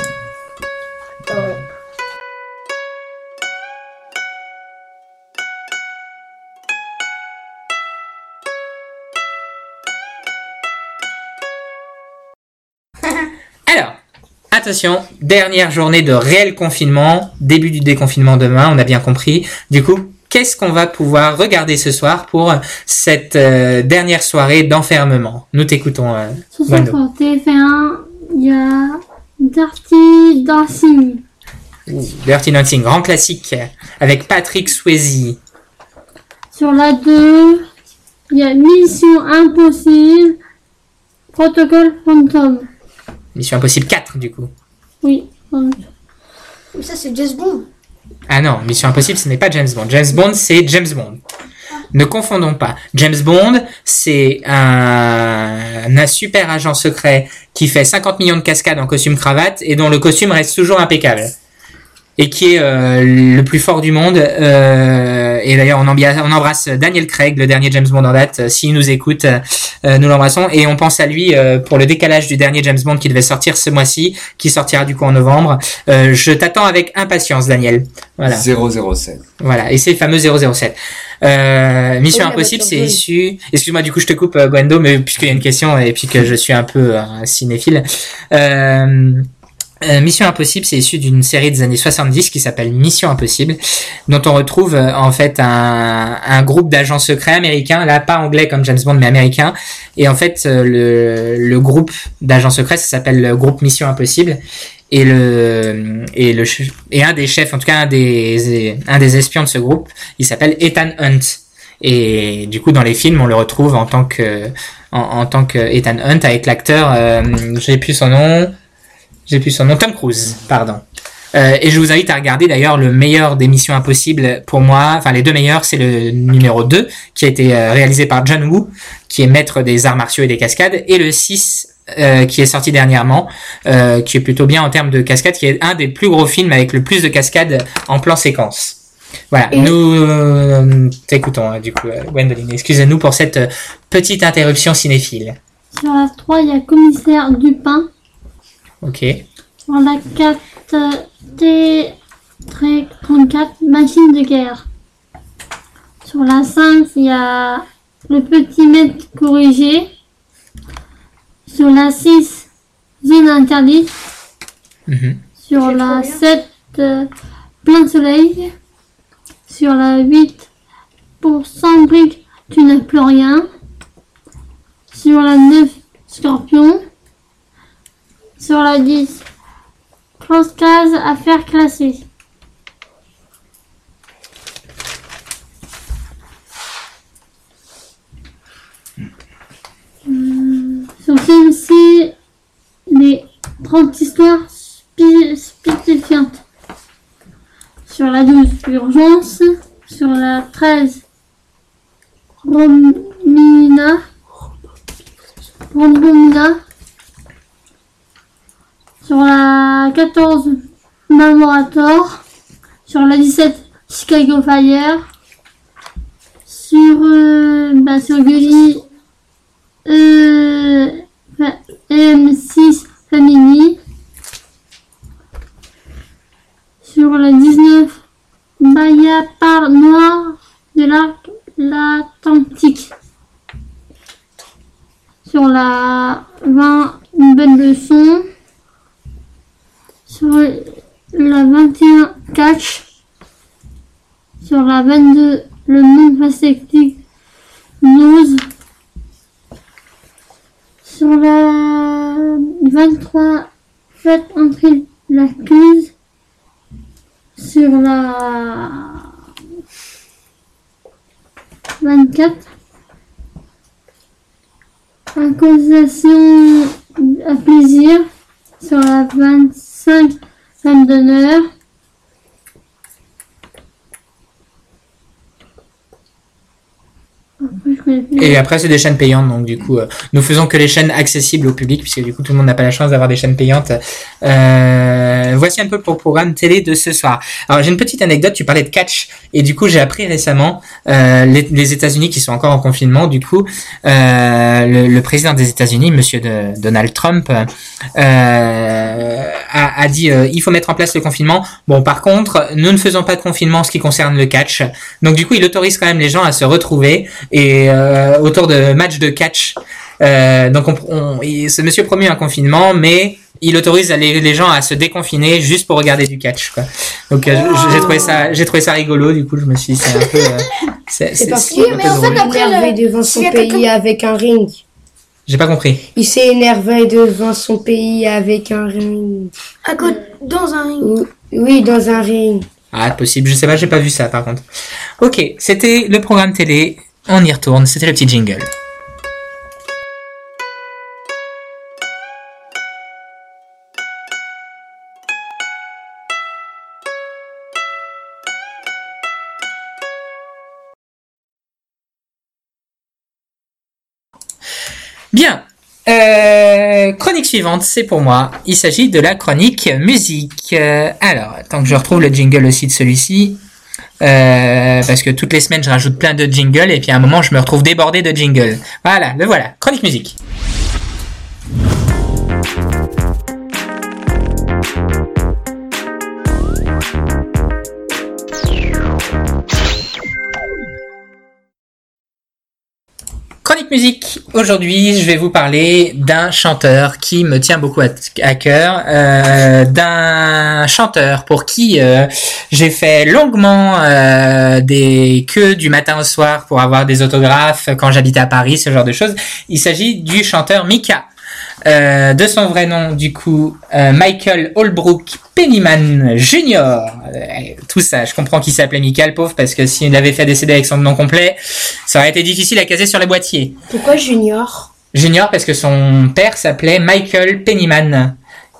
Attention, dernière journée de réel confinement, début du déconfinement demain, on a bien compris. Du coup, qu'est-ce qu'on va pouvoir regarder ce soir pour cette euh, dernière soirée d'enfermement? Nous t'écoutons, euh, sur TF1, il y a Dirty Dancing. Dirty Dancing, grand classique, avec Patrick Swayze. Sur la 2, il y a Mission Impossible, Protocole Phantom. Mission Impossible 4, du coup. Oui. Mais ça, c'est James Bond. Ah non, Mission Impossible, ce n'est pas James Bond. James Bond, c'est James Bond. Ne confondons pas. James Bond, c'est un, un super agent secret qui fait 50 millions de cascades en costume cravate et dont le costume reste toujours impeccable. Et qui est euh, le plus fort du monde. Euh, et d'ailleurs, on, embrasse Daniel Craig, le dernier James Bond en date. Euh, S'il nous écoute, euh, nous l'embrassons. Et on pense à lui euh, pour le décalage du dernier James Bond qui devait sortir ce mois-ci, qui sortira du coup en novembre. Euh, je t'attends avec impatience, Daniel. Voilà. 007. Voilà, et c'est le fameux 007. Euh, Mission Impossible, c'est issu. Excuse-moi, du coup, je te coupe, euh, Gwendo, mais puisqu'il y a une question et puis que je suis un peu un cinéphile. Euh, euh, Mission Impossible, c'est issu d'une série des années 70 qui s'appelle Mission Impossible, dont on retrouve euh, en fait un, un groupe d'agents secrets américains, là pas anglais comme James Bond, mais américains. Et en fait, euh, le, le groupe d'agents secrets, ça s'appelle le groupe Mission Impossible. Et le et le et un des chefs, en tout cas un des un des espions de ce groupe, il s'appelle Ethan Hunt. Et du coup, dans les films, on le retrouve en tant que en, tant que Ethan Hunt avec l'acteur, j'ai plus son nom, j'ai plus son nom, Tom Cruise, pardon. Euh, et je vous invite à regarder d'ailleurs le meilleur des Missions Impossibles pour moi, enfin les deux meilleurs, c'est le numéro 2 qui a été euh, réalisé par John Woo, qui est maître des arts martiaux et des cascades, et le 6 euh, qui est sorti dernièrement, euh, qui est plutôt bien en termes de cascades, qui est un des plus gros films avec le plus de cascades en plan séquence. Voilà, Et- nous t'écoutons hein, du coup, Gwendoline. Excusez-nous pour cette petite interruption cinéphile. Sur la 3, il y a Commissaire Dupin. Ok. Sur la 4, euh, T... Trait 34, machine de guerre. Sur la 5, il y a le petit mètre corrigé. Sur la 6, zone interdite. Mhm. Sur la trop bien. 7, euh, plein soleil. Sur la 8, pour 100 briques, tu n'as plus rien. Sur la 9, scorpion. Sur la 10, close case, affaires classées. Hum, Sur celle-ci, les 30 histoires stupéfiantes. Sur la 12, urgence. Sur la 13, Romina. Romina. Sur la 14, Mamorator. Sur la 17, Chicago Fire. Sur, euh, bah, sur Gulli, euh, fa- M6 Family. Sur la 19, Maya par noir de l'arc l'Atlantique. Sur la 20, une belle leçon. Sur la 21, catch. Sur la 22, le monde pacifique news. Sur la 23, faites entrer l'accuse. Sur la 24, accusation à plaisir. Sur la 25, femme d'honneur. Après, je connais plus. Et après, c'est des chaînes payantes, donc du coup, euh, nous faisons que les chaînes accessibles au public, puisque du coup, tout le monde n'a pas la chance d'avoir des chaînes payantes. Euh, voici un peu pour le programme télé de ce soir. Alors, j'ai une petite anecdote, tu parlais de catch, et du coup, j'ai appris récemment, euh, les, États-Unis qui sont encore en confinement, du coup, euh, le, président des États-Unis, monsieur Donald Trump, euh, a, dit, euh, il faut mettre en place le confinement. Bon, par contre, nous ne faisons pas de confinement en ce qui concerne le catch. Donc, du coup, il autorise quand même les gens à se retrouver et euh, autour de matchs de catch. Euh, donc ce monsieur promet un confinement, mais il autorise les, les gens à se déconfiner juste pour regarder du catch. Quoi. Donc euh, j'ai trouvé ça, j'ai trouvé ça rigolo. Du coup, je me suis, dit, c'est un peu, euh, [laughs] c'est, un peu mais en fait, drôle. après, énervé le- devant son pays avec un ring. J'ai pas compris. Il s'est énervé devant son pays avec un ring. À côté, dans un ring. Ou- Oui, dans un ring. Ah, possible. Je sais pas, j'ai pas vu ça par contre. Ok, c'était le programme télé. On y retourne. C'était le petit jingle. Chronique suivante, c'est pour moi. Il s'agit de la chronique musique. Euh, alors, tant que je retrouve le jingle aussi de celui-ci, euh, parce que toutes les semaines je rajoute plein de jingles et puis à un moment je me retrouve débordé de jingles. Voilà, le voilà. Chronique musique. Chronique musique. Aujourd'hui, je vais vous parler d'un chanteur qui me tient beaucoup à, cœur, euh, d'un chanteur pour qui euh, j'ai fait longuement euh, des queues du matin au soir pour avoir des autographes quand j'habitais à Paris, ce genre de choses. Il s'agit du chanteur Mika. Euh, de son vrai nom, du coup, euh, Michael Holbrook Pennyman Jr. Euh, tout ça, je comprends qu'il s'appelait Michael, pauvre, parce que s'il avait fait décéder avec son nom complet, ça aurait été difficile à caser sur le boîtier. Pourquoi Junior? Junior parce que son père s'appelait Michael Pennyman.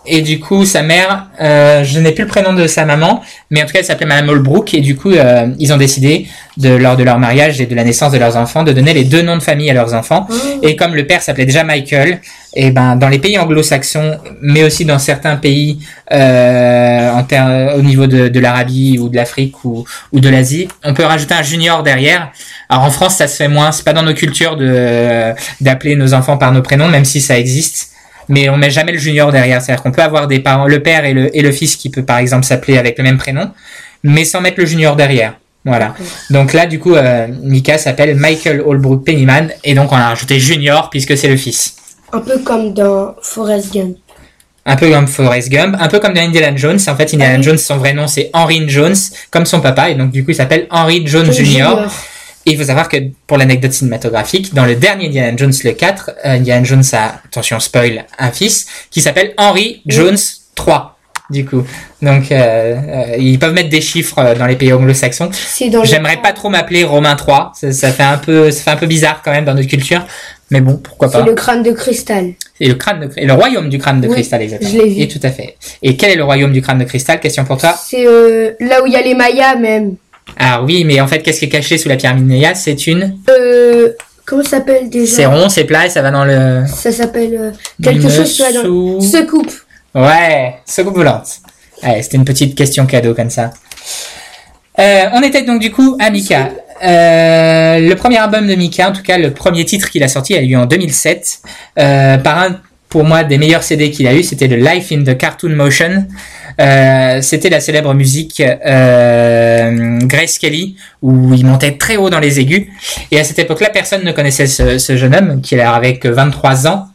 Et du coup, sa mère, euh, je n'ai plus le prénom de sa maman, mais en tout cas, elle s'appelait Madame Holbrook. Et du coup, euh, ils ont décidé, de, lors de leur mariage et de la naissance de leurs enfants, de donner les deux noms de famille à leurs enfants. Et comme le père s'appelait déjà Michael, et ben dans les pays anglo-saxons, mais aussi dans certains pays euh, en au niveau de, de l'Arabie ou de l'Afrique ou, ou de l'Asie, on peut rajouter un junior derrière. Alors en France, ça se fait moins. C'est pas dans nos cultures de d'appeler nos enfants par nos prénoms, même si ça existe. Mais on met jamais le junior derrière. C'est-à-dire qu'on peut avoir des parents, le père et le, et le fils qui peut par exemple s'appeler avec le même prénom, mais sans mettre le junior derrière. Voilà. Donc là, du coup, euh, Mika s'appelle Michael Holbrook Pennyman, et donc on a rajouté junior puisque c'est le fils. Un peu comme dans Forrest Gump. Un peu comme Forrest Gump, un peu comme dans Indiana Jones. En fait, Indiana Ah. Jones, son vrai nom, c'est Henry Jones, comme son papa, et donc du coup, il s'appelle Henry Jones Jr. Et il faut savoir que, pour l'anecdote cinématographique, dans le dernier Indiana Jones, le 4, euh, Indiana Jones a, attention, spoil, un fils, qui s'appelle Henry Jones 3, du coup. Donc, euh, euh, ils peuvent mettre des chiffres dans les pays anglo-saxons. J'aimerais pas trop m'appeler Romain 3, ça, ça fait un peu, ça fait un peu bizarre quand même dans notre culture. Mais bon, pourquoi pas. C'est le crâne de cristal. Et le crâne de, et le royaume du crâne de Oui, cristal, exactement. je l'ai vu. Et tout à fait. Et quel est le royaume du crâne de cristal? Question pour toi. C'est euh, là où il y a les Mayas même. Ah oui, mais en fait, qu'est-ce qui est caché sous la pyramide Néa? C'est une. Euh, comment ça s'appelle déjà? C'est rond, c'est plat et ça va dans le. Ça s'appelle euh, quelque chose tu vois, dans sous- secoupe. Ouais, secoupe volante. Ouais, c'était une petite question cadeau comme ça. Euh, on était donc du coup à Mika. Euh, le premier album de Mika, en tout cas le premier titre qu'il a sorti, a eu en 2007. Euh, par un, pour moi, des meilleurs CD qu'il a eu, c'était le Life in the Cartoon Motion. Euh, c'était la célèbre musique euh, Grace Kelly où il montait très haut dans les aigus. Et à cette époque-là, personne ne connaissait ce, jeune homme qui avait que 23 ans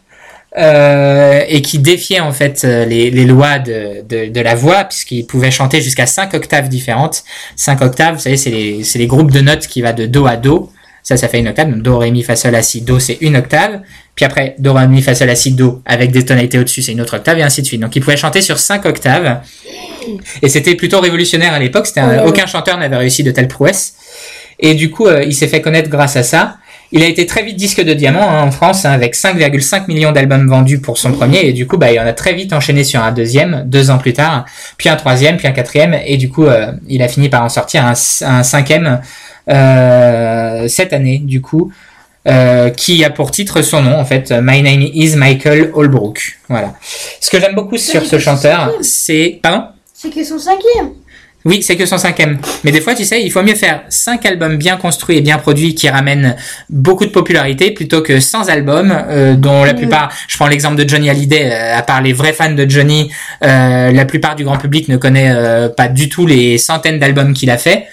euh, et qui défiait en fait les, lois de, la voix puisqu'il pouvait chanter jusqu'à 5 octaves différentes. 5 octaves, vous savez, c'est les, groupes de notes qui va de do à do. Ça, ça fait une octave. Do, ré, mi, fa, sol, la, si, do, c'est une octave. Puis après, do, ré, mi, fa, sol, la, si, do, avec des tonalités au-dessus, c'est une autre octave, et ainsi de suite. Donc, il pouvait chanter sur 5 octaves. Et c'était plutôt révolutionnaire à l'époque. C'était un- aucun chanteur n'avait réussi de telles prouesses. Et du coup, euh, il s'est fait connaître grâce à ça. Il a été très vite disque de diamant hein, en France, hein, avec 5,5 millions d'albums vendus pour son premier. Et du coup, bah, il en a très vite enchaîné sur un deuxième, deux ans plus tard, puis un troisième, puis un quatrième. Et du coup, euh, il a fini par en sortir un, un cinquième euh, cette année, du coup. Euh, qui a pour titre son nom en fait My name is Michael Holbrook voilà ce que j'aime beaucoup sur ce chanteur c'est pardon? C'est que son cinquième. oui, c'est que son cinquième. Mais des fois, tu sais, il faut mieux faire cinq albums bien construits et bien produits qui ramènent beaucoup de popularité plutôt que 100 albums euh, dont la plupart, je prends l'exemple de Johnny Hallyday, euh, à part les vrais fans de Johnny, euh, la plupart du grand public ne connaît euh, pas du tout les centaines d'albums qu'il a fait.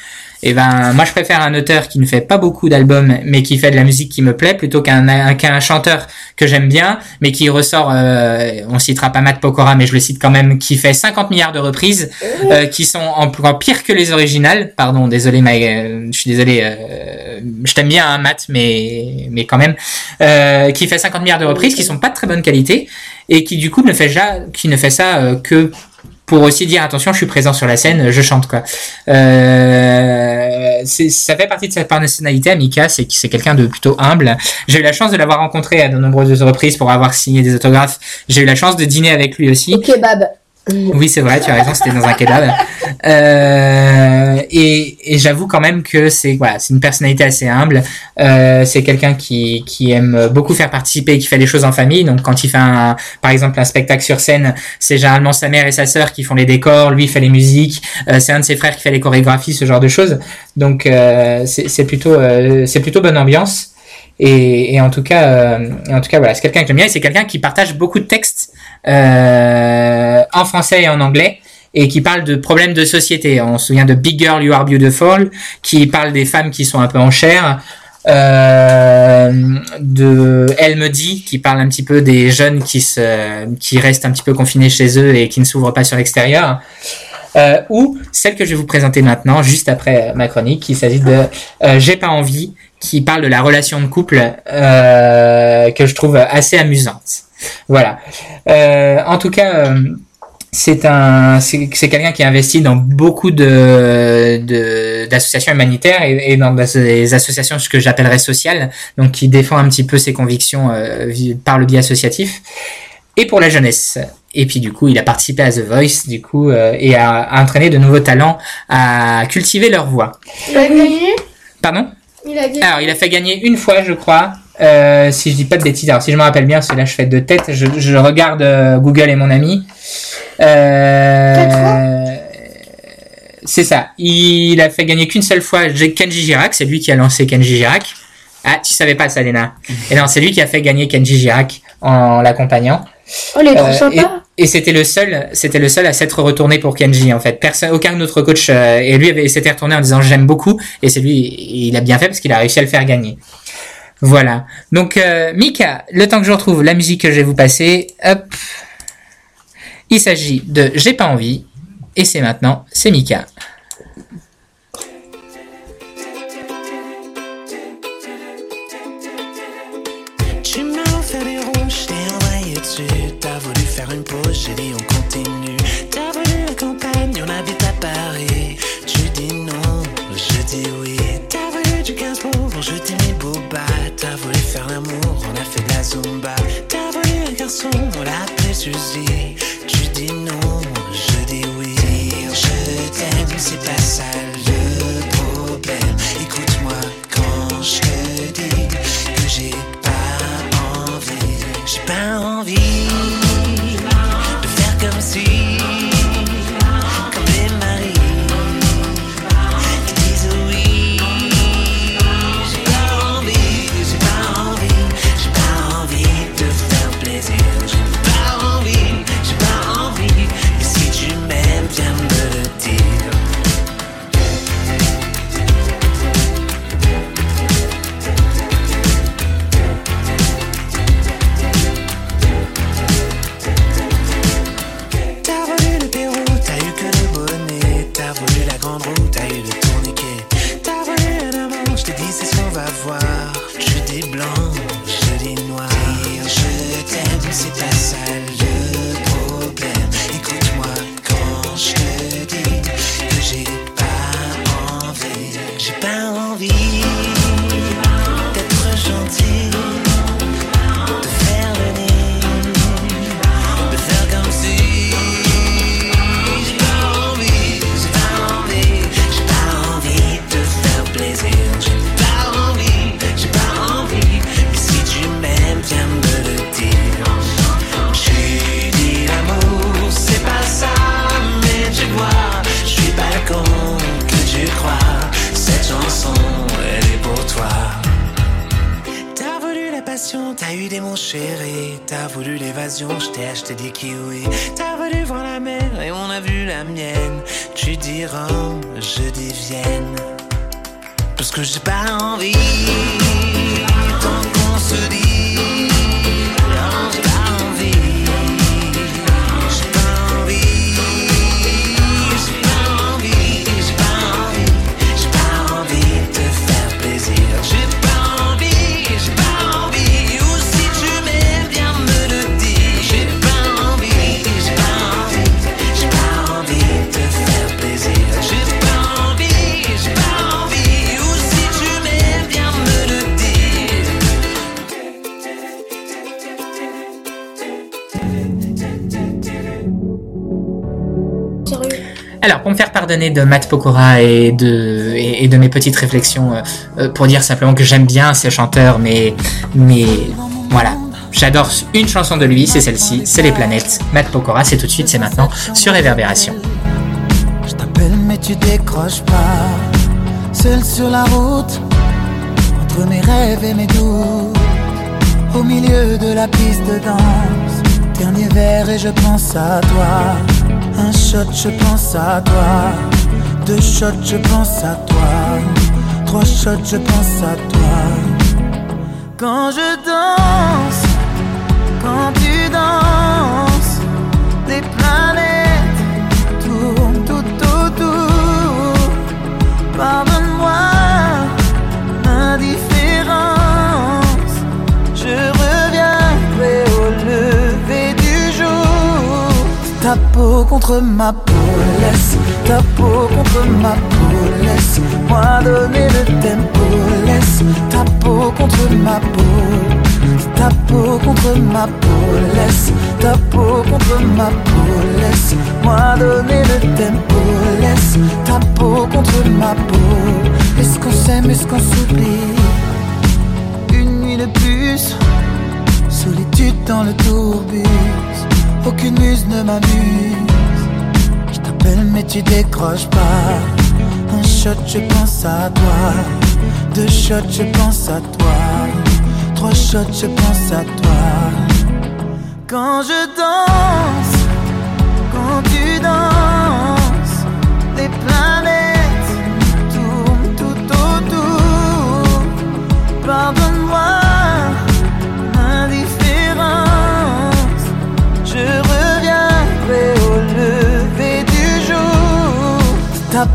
Et ben, moi, je préfère un auteur qui ne fait pas beaucoup d'albums, mais qui fait de la musique qui me plaît, plutôt qu'un un- qu'un chanteur que j'aime bien, mais qui ressort. euh, on citera pas Matt Pokora, mais je le cite quand même, qui fait 50 milliards de reprises, euh, qui sont encore pire que les originales. Pardon, désolé, euh, je suis désolé. euh, je t'aime bien, hein, Matt, mais mais quand même, euh, qui fait 50 milliards de reprises, qui sont pas de très bonne qualité, et qui du coup ne fait ja, qui ne fait ça que pour aussi dire attention, je suis présent sur la scène, je chante quoi. Euh, ça fait partie de sa personnalité, Amika, c'est c'est quelqu'un de plutôt humble. J'ai eu la chance de l'avoir rencontré à de nombreuses reprises pour avoir signé des autographes. J'ai eu la chance de dîner avec lui aussi. Oui, c'est vrai, tu as raison, c'était dans un kebab. Euh, et et j'avoue quand même que c'est voilà, c'est une personnalité assez humble. Euh, c'est quelqu'un qui qui aime beaucoup faire participer et qui fait les choses en famille. Donc quand il fait un par exemple un spectacle sur scène, c'est généralement sa mère et sa sœur qui font les décors, lui il fait les musiques, euh, c'est un de ses frères qui fait les chorégraphies, ce genre de choses. Donc euh, c'est plutôt euh, c'est plutôt bonne ambiance. Et, et en tout cas, euh, en tout cas, voilà, c'est quelqu'un que j'aime bien. Et c'est quelqu'un qui partage beaucoup de textes en français et en anglais et qui parle de problèmes de société. On se souvient de Big Girl, You Are Beautiful, qui parle des femmes qui sont un peu en chair. Euh, de Elle me dit, qui parle un petit peu des jeunes qui se, qui restent un petit peu confinés chez eux et qui ne s'ouvrent pas sur l'extérieur. Euh, ou celle que je vais vous présenter maintenant, juste après euh, ma chronique, il s'agit de euh, J'ai pas envie, qui parle de la relation de couple euh, que je trouve assez amusante. Voilà. Euh, en tout cas, euh, c'est un, c'est quelqu'un qui investit dans beaucoup de de- d'associations humanitaires et, et dans des associations ce que j'appellerais sociales, donc qui défend un petit peu ses convictions vi- par le biais associatif et pour la jeunesse. Et puis du coup, il a participé à The Voice, du coup, et a, a entraîné de nouveaux talents à cultiver leur voix. Pardon? Il a gagné. alors, il a fait gagner une fois, je crois, euh, si je dis pas de bêtises. Alors, si je me rappelle bien, parce que là, je fais de tête, je, je regarde euh, Google et mon ami. Euh, c'est ça. Il a fait gagner qu'une seule fois Kenji Girac. C'est lui qui a lancé Kenji Girac. Ah, tu savais pas ça, Léna. Et non, c'est lui qui a fait gagner Kenji Girac en l'accompagnant. Oh, il est trop sympa. Et c'était le seul, c'était le seul à s'être retourné pour Kenji en fait. Personne, aucun autre coach euh, et lui avait s'était retourné en disant j'aime beaucoup et c'est lui, il a bien fait parce qu'il a réussi à le faire gagner. Voilà. Donc euh, Mika, le temps que je retrouve la musique que je vais vous passer, hop, il s'agit de J'ai pas envie et c'est maintenant, c'est Mika. L'a Suzy. Tu dis non, je dis oui. Je t'aime, c'est pas ça t'as eu des mots chéris. T'as voulu l'évasion, je t'ai acheté des kiwis. T'as voulu voir la mer et on a vu la mienne. Tu dis Rome, je dis Vienne. Parce que j'ai pas envie. Tant qu'on se dit. De Matt Pokora et de, mes petites réflexions, euh, euh, pour dire simplement que j'aime bien ce chanteur, mais, mais voilà. J'adore une chanson de lui, c'est celle-ci, c'est Les Planètes. Matt Pokora, c'est tout de suite, c'est maintenant, sur Réverbération. Je t'appelle mais tu décroches pas Seul sur la route Entre mes rêves et mes doutes Au milieu de la piste de danse Dernier verre et je pense à toi Un shot je pense à toi. Deux shots je pense à toi. Trois shots je pense à toi. Quand je danse Quand tu danses Des planètes tourne tout autour. Pardonne-moi peau contre ma peau, laisse ta peau contre ma peau, laisse-moi donner le tempo, laisse ta peau contre ma peau. Ta peau contre ma peau, laisse ta peau contre ma peau, laisse-moi donner le tempo, laisse ta peau contre ma peau. Est-ce qu'on s'aime, est-ce qu'on s'oublie? Une nuit de plus, solitude dans le tourbus, aucune muse ne m'amuse. Je t'appelle mais tu décroches pas. Un shot, je pense à toi. Deux shots, je pense à toi. Trois shots, je pense à toi. Quand je danse, quand tu danses, les planètes tournent tout autour. Pardonne-moi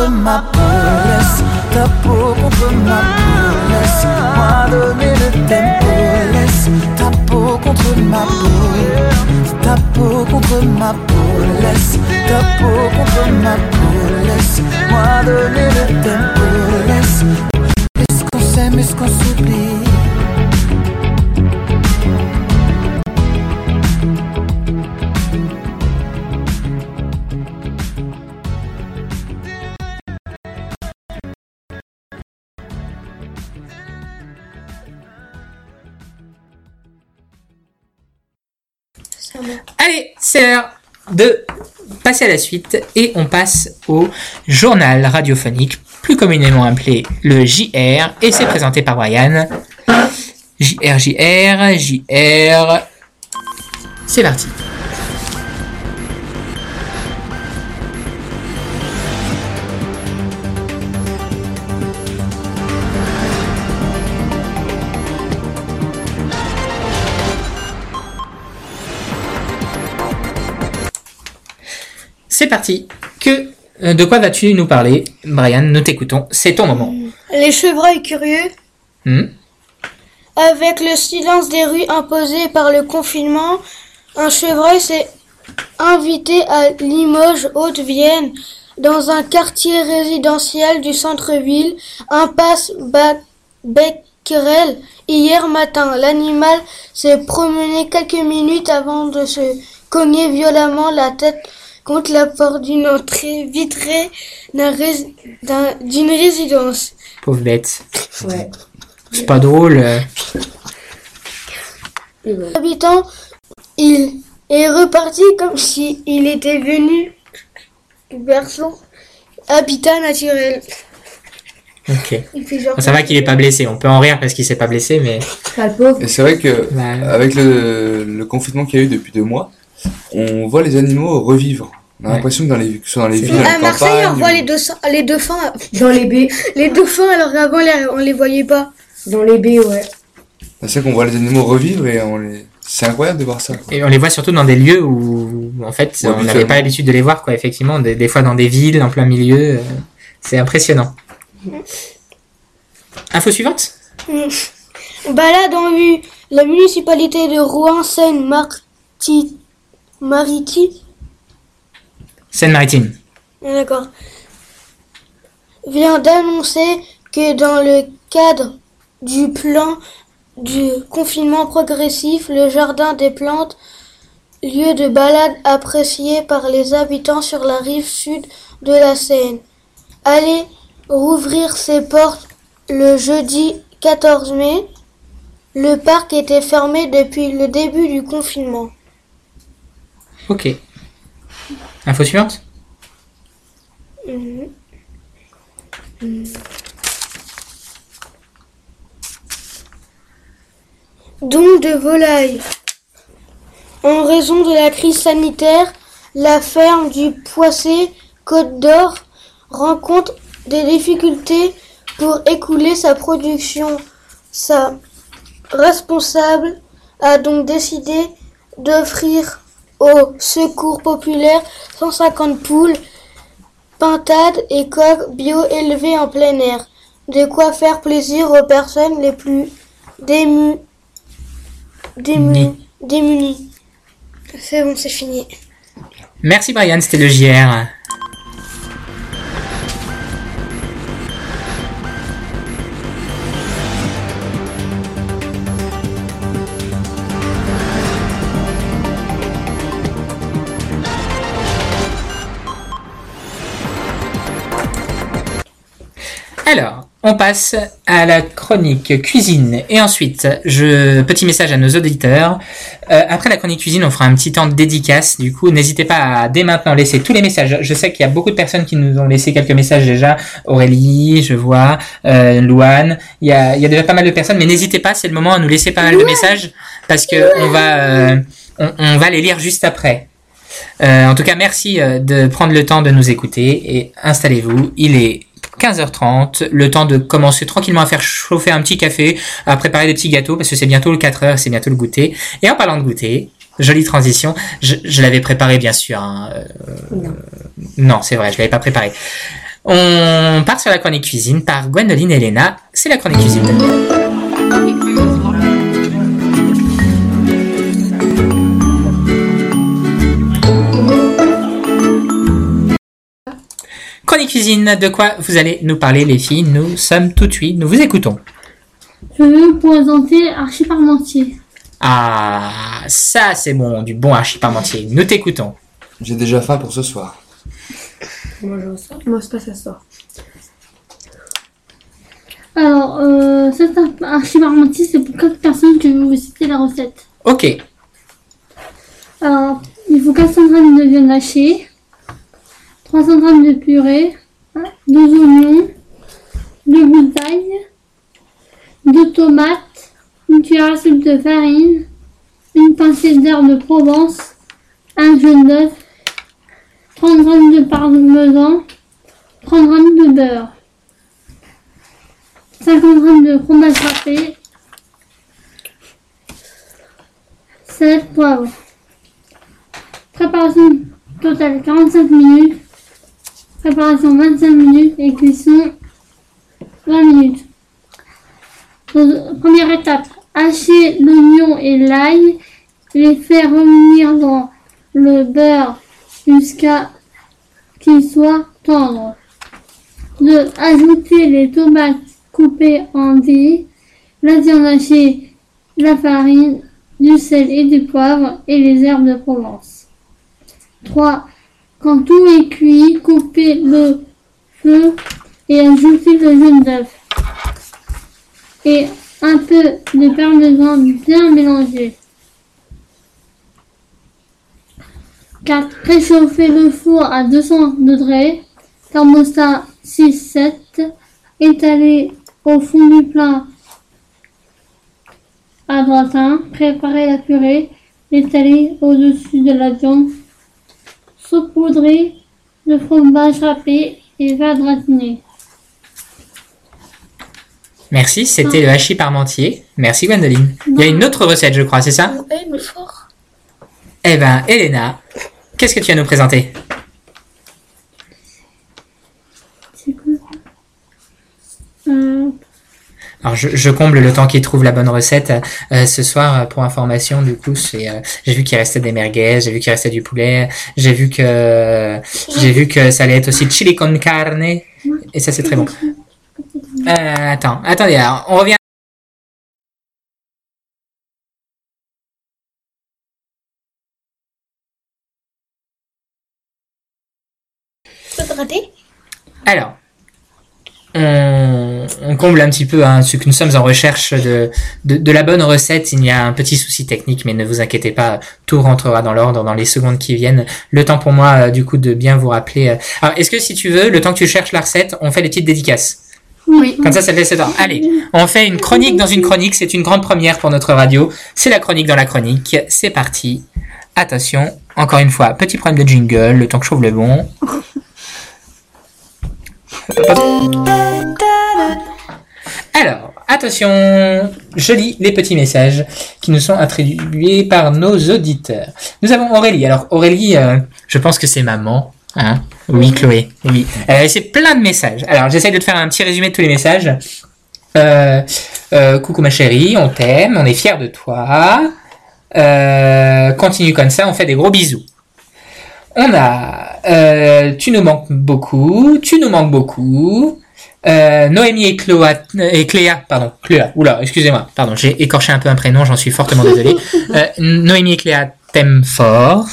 Contre ma laisse ta peau contre ma peau, laisse-moi donner le tempo, laisse ta peau contre ma peau, ta peau contre ma peau, laisse ta peau contre ma peau, laisse-moi donner le tempo, laisse. Est-ce qu'on s'aime, est-ce qu'on s'oublie? C'est de passer à la suite et on passe au journal radiophonique, plus communément appelé le JR, et c'est présenté par Brian. JR, JR, JR. C'est parti. C'est parti. Que euh, de quoi vas-tu nous parler, Brian Nous t'écoutons. C'est ton moment. Les chevreuils curieux, Hmm avec le silence des rues imposé par le confinement, un chevreuil s'est invité à Limoges, Haute-Vienne, dans un quartier résidentiel du centre-ville, impasse Becquerel. Hier matin, l'animal s'est promené quelques minutes avant de se cogner violemment la tête contre la porte d'une entrée vitrée d'un rés- d'un- d'une résidence. Pauvre bête. Ouais. C'est pas drôle. euh. Habitant, il est reparti comme si il était venu vers son habitat naturel. Ok. Ça va qu'il est pas blessé. On peut en rire parce qu'il s'est pas blessé, mais. Pas le pauvre. Et c'est vrai que avec le, le confinement qu'il y a eu depuis deux mois, on voit les animaux revivre. On a l'impression que dans les, que dans les villes, dans À les Marseille, on voit ou- les dauphins, les dauphins, Dans les baies. les dauphins alors qu'avant les- on les voyait pas. Dans les baies, ouais. C'est qu'on voit les animaux revivre et on les... c'est incroyable de voir ça. quoi. Et on les voit surtout dans des lieux où, en fait, Ouais, on n'avait pas l'habitude de les voir, quoi. Effectivement, des, des fois dans des villes, en plein milieu. euh, c'est impressionnant. Info suivante? Balade en vue. La municipalité de Rouen-Seine-Mariti, Mariti, Seine-Maritime. D'accord. Vient d'annoncer que dans le cadre du plan du confinement progressif, le jardin des plantes, lieu de balade apprécié par les habitants sur la rive sud de la Seine, allait rouvrir ses portes le jeudi 14 mai. Le parc était fermé depuis le début du confinement. Ok. Info suivante Don de volailles. En raison de la crise sanitaire, la ferme du Poissé Côte d'Or rencontre des difficultés pour écouler sa production. Sa responsable a donc décidé d'offrir au secours populaire 150 poules, pintades et coqs bio élevés en plein air. De quoi faire plaisir aux personnes les plus dému... dému... Ni. démunies. C'est bon, c'est fini. Merci Brian, c'était le JR. Alors, on passe à la chronique cuisine. Et ensuite, je, petit message à nos auditeurs. Euh, après la chronique cuisine, on fera un petit temps de dédicace. Du coup, n'hésitez pas à dès maintenant laisser tous les messages. Je sais qu'il y a beaucoup de personnes qui nous ont laissé quelques messages déjà. Aurélie, je vois, euh, Louane. Il y a, il y a déjà pas mal de personnes, mais n'hésitez pas, c'est le moment à nous laisser pas mal de messages parce que on va, euh, on, on va les lire juste après. Euh, en tout cas, merci de prendre le temps de nous écouter et installez-vous. Il est 15h30, le temps de commencer tranquillement à faire chauffer un petit café, à préparer des petits gâteaux parce que c'est bientôt le 4h, c'est bientôt le goûter. Et en parlant de goûter, jolie transition, je, je l'avais préparé bien sûr. hein, euh, non, c'est vrai, je l'avais pas préparé. On part sur la chronique cuisine par Gwendoline et Elena. C'est la chronique cuisine. Chronique cuisine, de quoi vous allez nous parler les filles? Nous sommes tout de suite, nous vous écoutons. Je vais vous présenter Archie Parmentier. Ah, ça c'est bon, du bon archi parmentier. Nous t'écoutons. J'ai déjà faim pour ce soir. Moi, je ça. Moi, c'est pas ça sort. Alors, euh, cet Archie Parmentier, c'est pour 4 personnes que je vais vous citer la recette. Ok. Alors, il faut 400 g de viande hachée, 300 g de purée, 2 oignons, 2 gousses d'ail, 2 tomates, une cuillère à soupe de farine, une pincée d'herbe de Provence, un jaune d'œuf, 30 g de parmesan, 30 g de beurre, 50 g de fromage râpé, 7 poivre. Préparation totale 45 minutes. Préparation 25 minutes et cuisson 20 minutes. Première étape, hacher l'oignon et l'ail, les faire revenir dans le beurre jusqu'à qu'ils soient tendres. 2. Ajouter les tomates coupées en dés, la hachée, la farine, du sel et du poivre et les herbes de Provence. 3. Quand tout est cuit, coupez le feu et ajoutez le jaune d'œuf. Et un peu de parmesan bien mélangé. 4. Réchauffez le four à 200 degrés. Thermostat 6-7. Étalez au fond du plat à gratin. Préparez la purée. Étalez au-dessus de la viande saupoudrer de fromage râpé et va gratiner. Merci, c'était le hachis parmentier. Merci Gwendoline. Il y a une autre recette, je crois, c'est ça? Oui, mais fort. Eh ben, Elena, qu'est-ce que tu vas nous présenter? C'est quoi? Euh, Alors, je, je comble le temps qu'il trouve la bonne recette. Euh, ce soir, euh, pour information, du coup, euh, j'ai vu qu'il restait des merguez, j'ai vu qu'il restait du poulet, j'ai vu que j'ai vu que ça allait être aussi chili con carne, et ça c'est très bon. Euh, attends, attendez, alors, on revient. Alors, on, on comble un petit peu hein, ce que nous sommes en recherche de, de, de la bonne recette. Il y a un petit souci technique, mais ne vous inquiétez pas, tout rentrera dans l'ordre dans les secondes qui viennent. Le temps pour moi, euh, du coup, de bien vous rappeler. euh. Alors, est-ce que si tu veux, le temps que tu cherches la recette, on fait des petites dédicaces? Oui. Comme ça, ça te laisse temps. Allez, on fait une chronique dans une chronique. C'est une grande première pour notre radio. C'est la chronique dans la chronique. C'est parti. Attention, encore une fois, petit problème de jingle, le temps que je trouve le bon. [laughs] Alors, attention, je lis les petits messages qui nous sont attribués par nos auditeurs. Nous avons Aurélie. Alors Aurélie, euh, je pense que c'est maman. Hein oui, Chloé. Oui. A laissé plein de messages. Alors j'essaye de te faire un petit résumé de tous les messages. Euh, euh, coucou ma chérie, on t'aime, on est fiers de toi. Euh, continue comme ça, on fait des gros bisous. On a euh, Tu nous manques beaucoup, tu nous manques beaucoup. Euh, Noémie et, Cloa, et Cléa, pardon, Cléa, oula, excusez-moi, pardon, j'ai écorché un peu un prénom, j'en suis fortement désolé. [laughs] Euh, Noémie et Cléa t'aiment fort.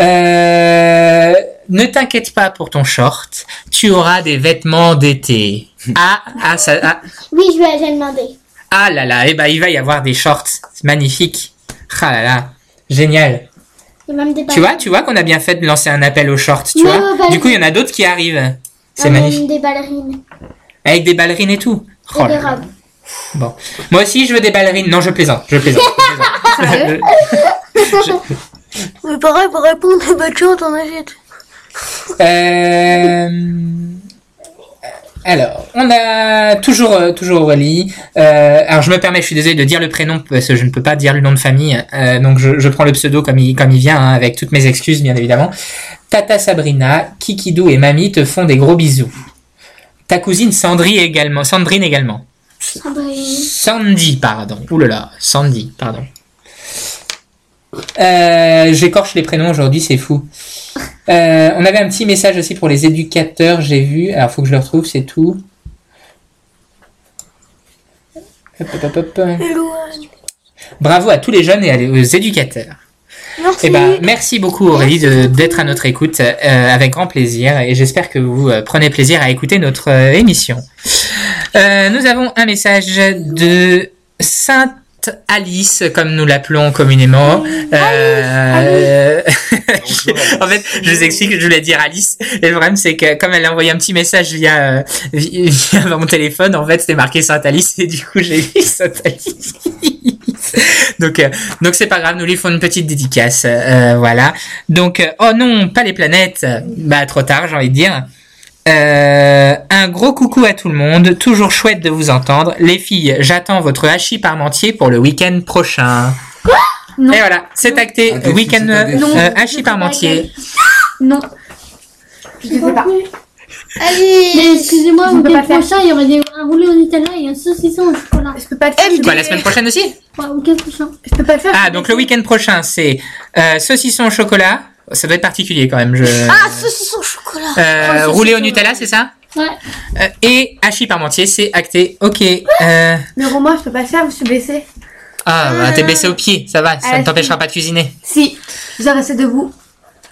Euh, ne t'inquiète pas pour ton short, tu auras des vêtements d'été. [laughs] Ah, ah, ça, ah, Oui, je vais aller demander. ah là là, eh ben, il va y avoir des shorts, c'est magnifique. Ah là là, génial. Il Tu vois, tu vois qu'on a bien fait de lancer un appel aux shorts, tu vois. ouais, bah, du coup, il y en a d'autres qui arrivent. C'est Ah, magnifique. des ballerines. Avec des ballerines et tout. Oh Et des là là. robes. Bon. Moi aussi, je veux des ballerines. Non, je plaisante. Je plaisante. je plaisante. [laughs] Mais pareil, pour répondre à votre chante, on achète. Euh, Alors, on a toujours, euh, toujours Aurélie. Euh, alors, je me permets, je suis désolé de dire le prénom parce que je ne peux pas dire le nom de famille. Euh, donc, je, je prends le pseudo comme il, comme il vient, hein, avec toutes mes excuses, bien évidemment. Tata Sabrina, Kikidou et Mamie te font des gros bisous. Ta cousine Sandrine également. Sandrine également. Sandrine. Sandy, pardon. Ouh là là, Sandy, pardon. Euh, J'écorche les prénoms aujourd'hui, c'est fou. Euh, on avait un petit message aussi pour les éducateurs, j'ai vu. Alors, faut que je le retrouve, c'est tout. Hop, hop, hop, hop. Bravo à tous les jeunes et aux éducateurs. Merci. Eh ben, merci beaucoup Aurélie de- d'être à notre écoute euh, avec grand plaisir et j'espère que vous euh, prenez plaisir à écouter notre euh, émission. Euh, nous avons un message de Sainte Alice, comme nous l'appelons communément. Euh, [laughs] en fait, je vous explique, je voulais dire Alice. Et le problème, c'est que comme elle a envoyé un petit message via, vi- [laughs] via mon téléphone, en fait, c'était marqué Sainte Alice et du coup, j'ai vu Sainte Alice. [laughs] donc, euh, donc c'est pas grave, nous lui font une petite dédicace, euh, voilà. Donc, euh, oh non, pas les planètes. Bah, trop tard, j'ai envie de dire. Euh, un gros coucou à tout le monde, toujours chouette de vous entendre. Les filles, j'attends votre hachis parmentier pour le week-end prochain. Non. Et voilà, c'est acté. Ah, Week-end hachis parmentier. Non. Je ne fais pas. Mais Allez. excusez-moi, Je le prochain, il y aurait des, un roulé au Nutella et un saucisson au chocolat. Je peux pas le faire. Quoi, la semaine prochaine aussi Ouais, au week-end prochain. Je peux pas le faire? Ah, donc le week-end prochain, c'est euh, saucisson au chocolat. Ça doit être particulier quand même. Je... Ah, saucisson au chocolat. Euh, roulé au Nutella, c'est ça? Ouais. Euh, Et hachis parmentier, c'est acté. Ok. Euh... Mais Romain, je peux pas le faire, je suis blessée. Ah, bah, t'es baissé au pied, ça va, ça Ah, ne t'empêchera pas de cuisiner. Si. Je dois rester debout.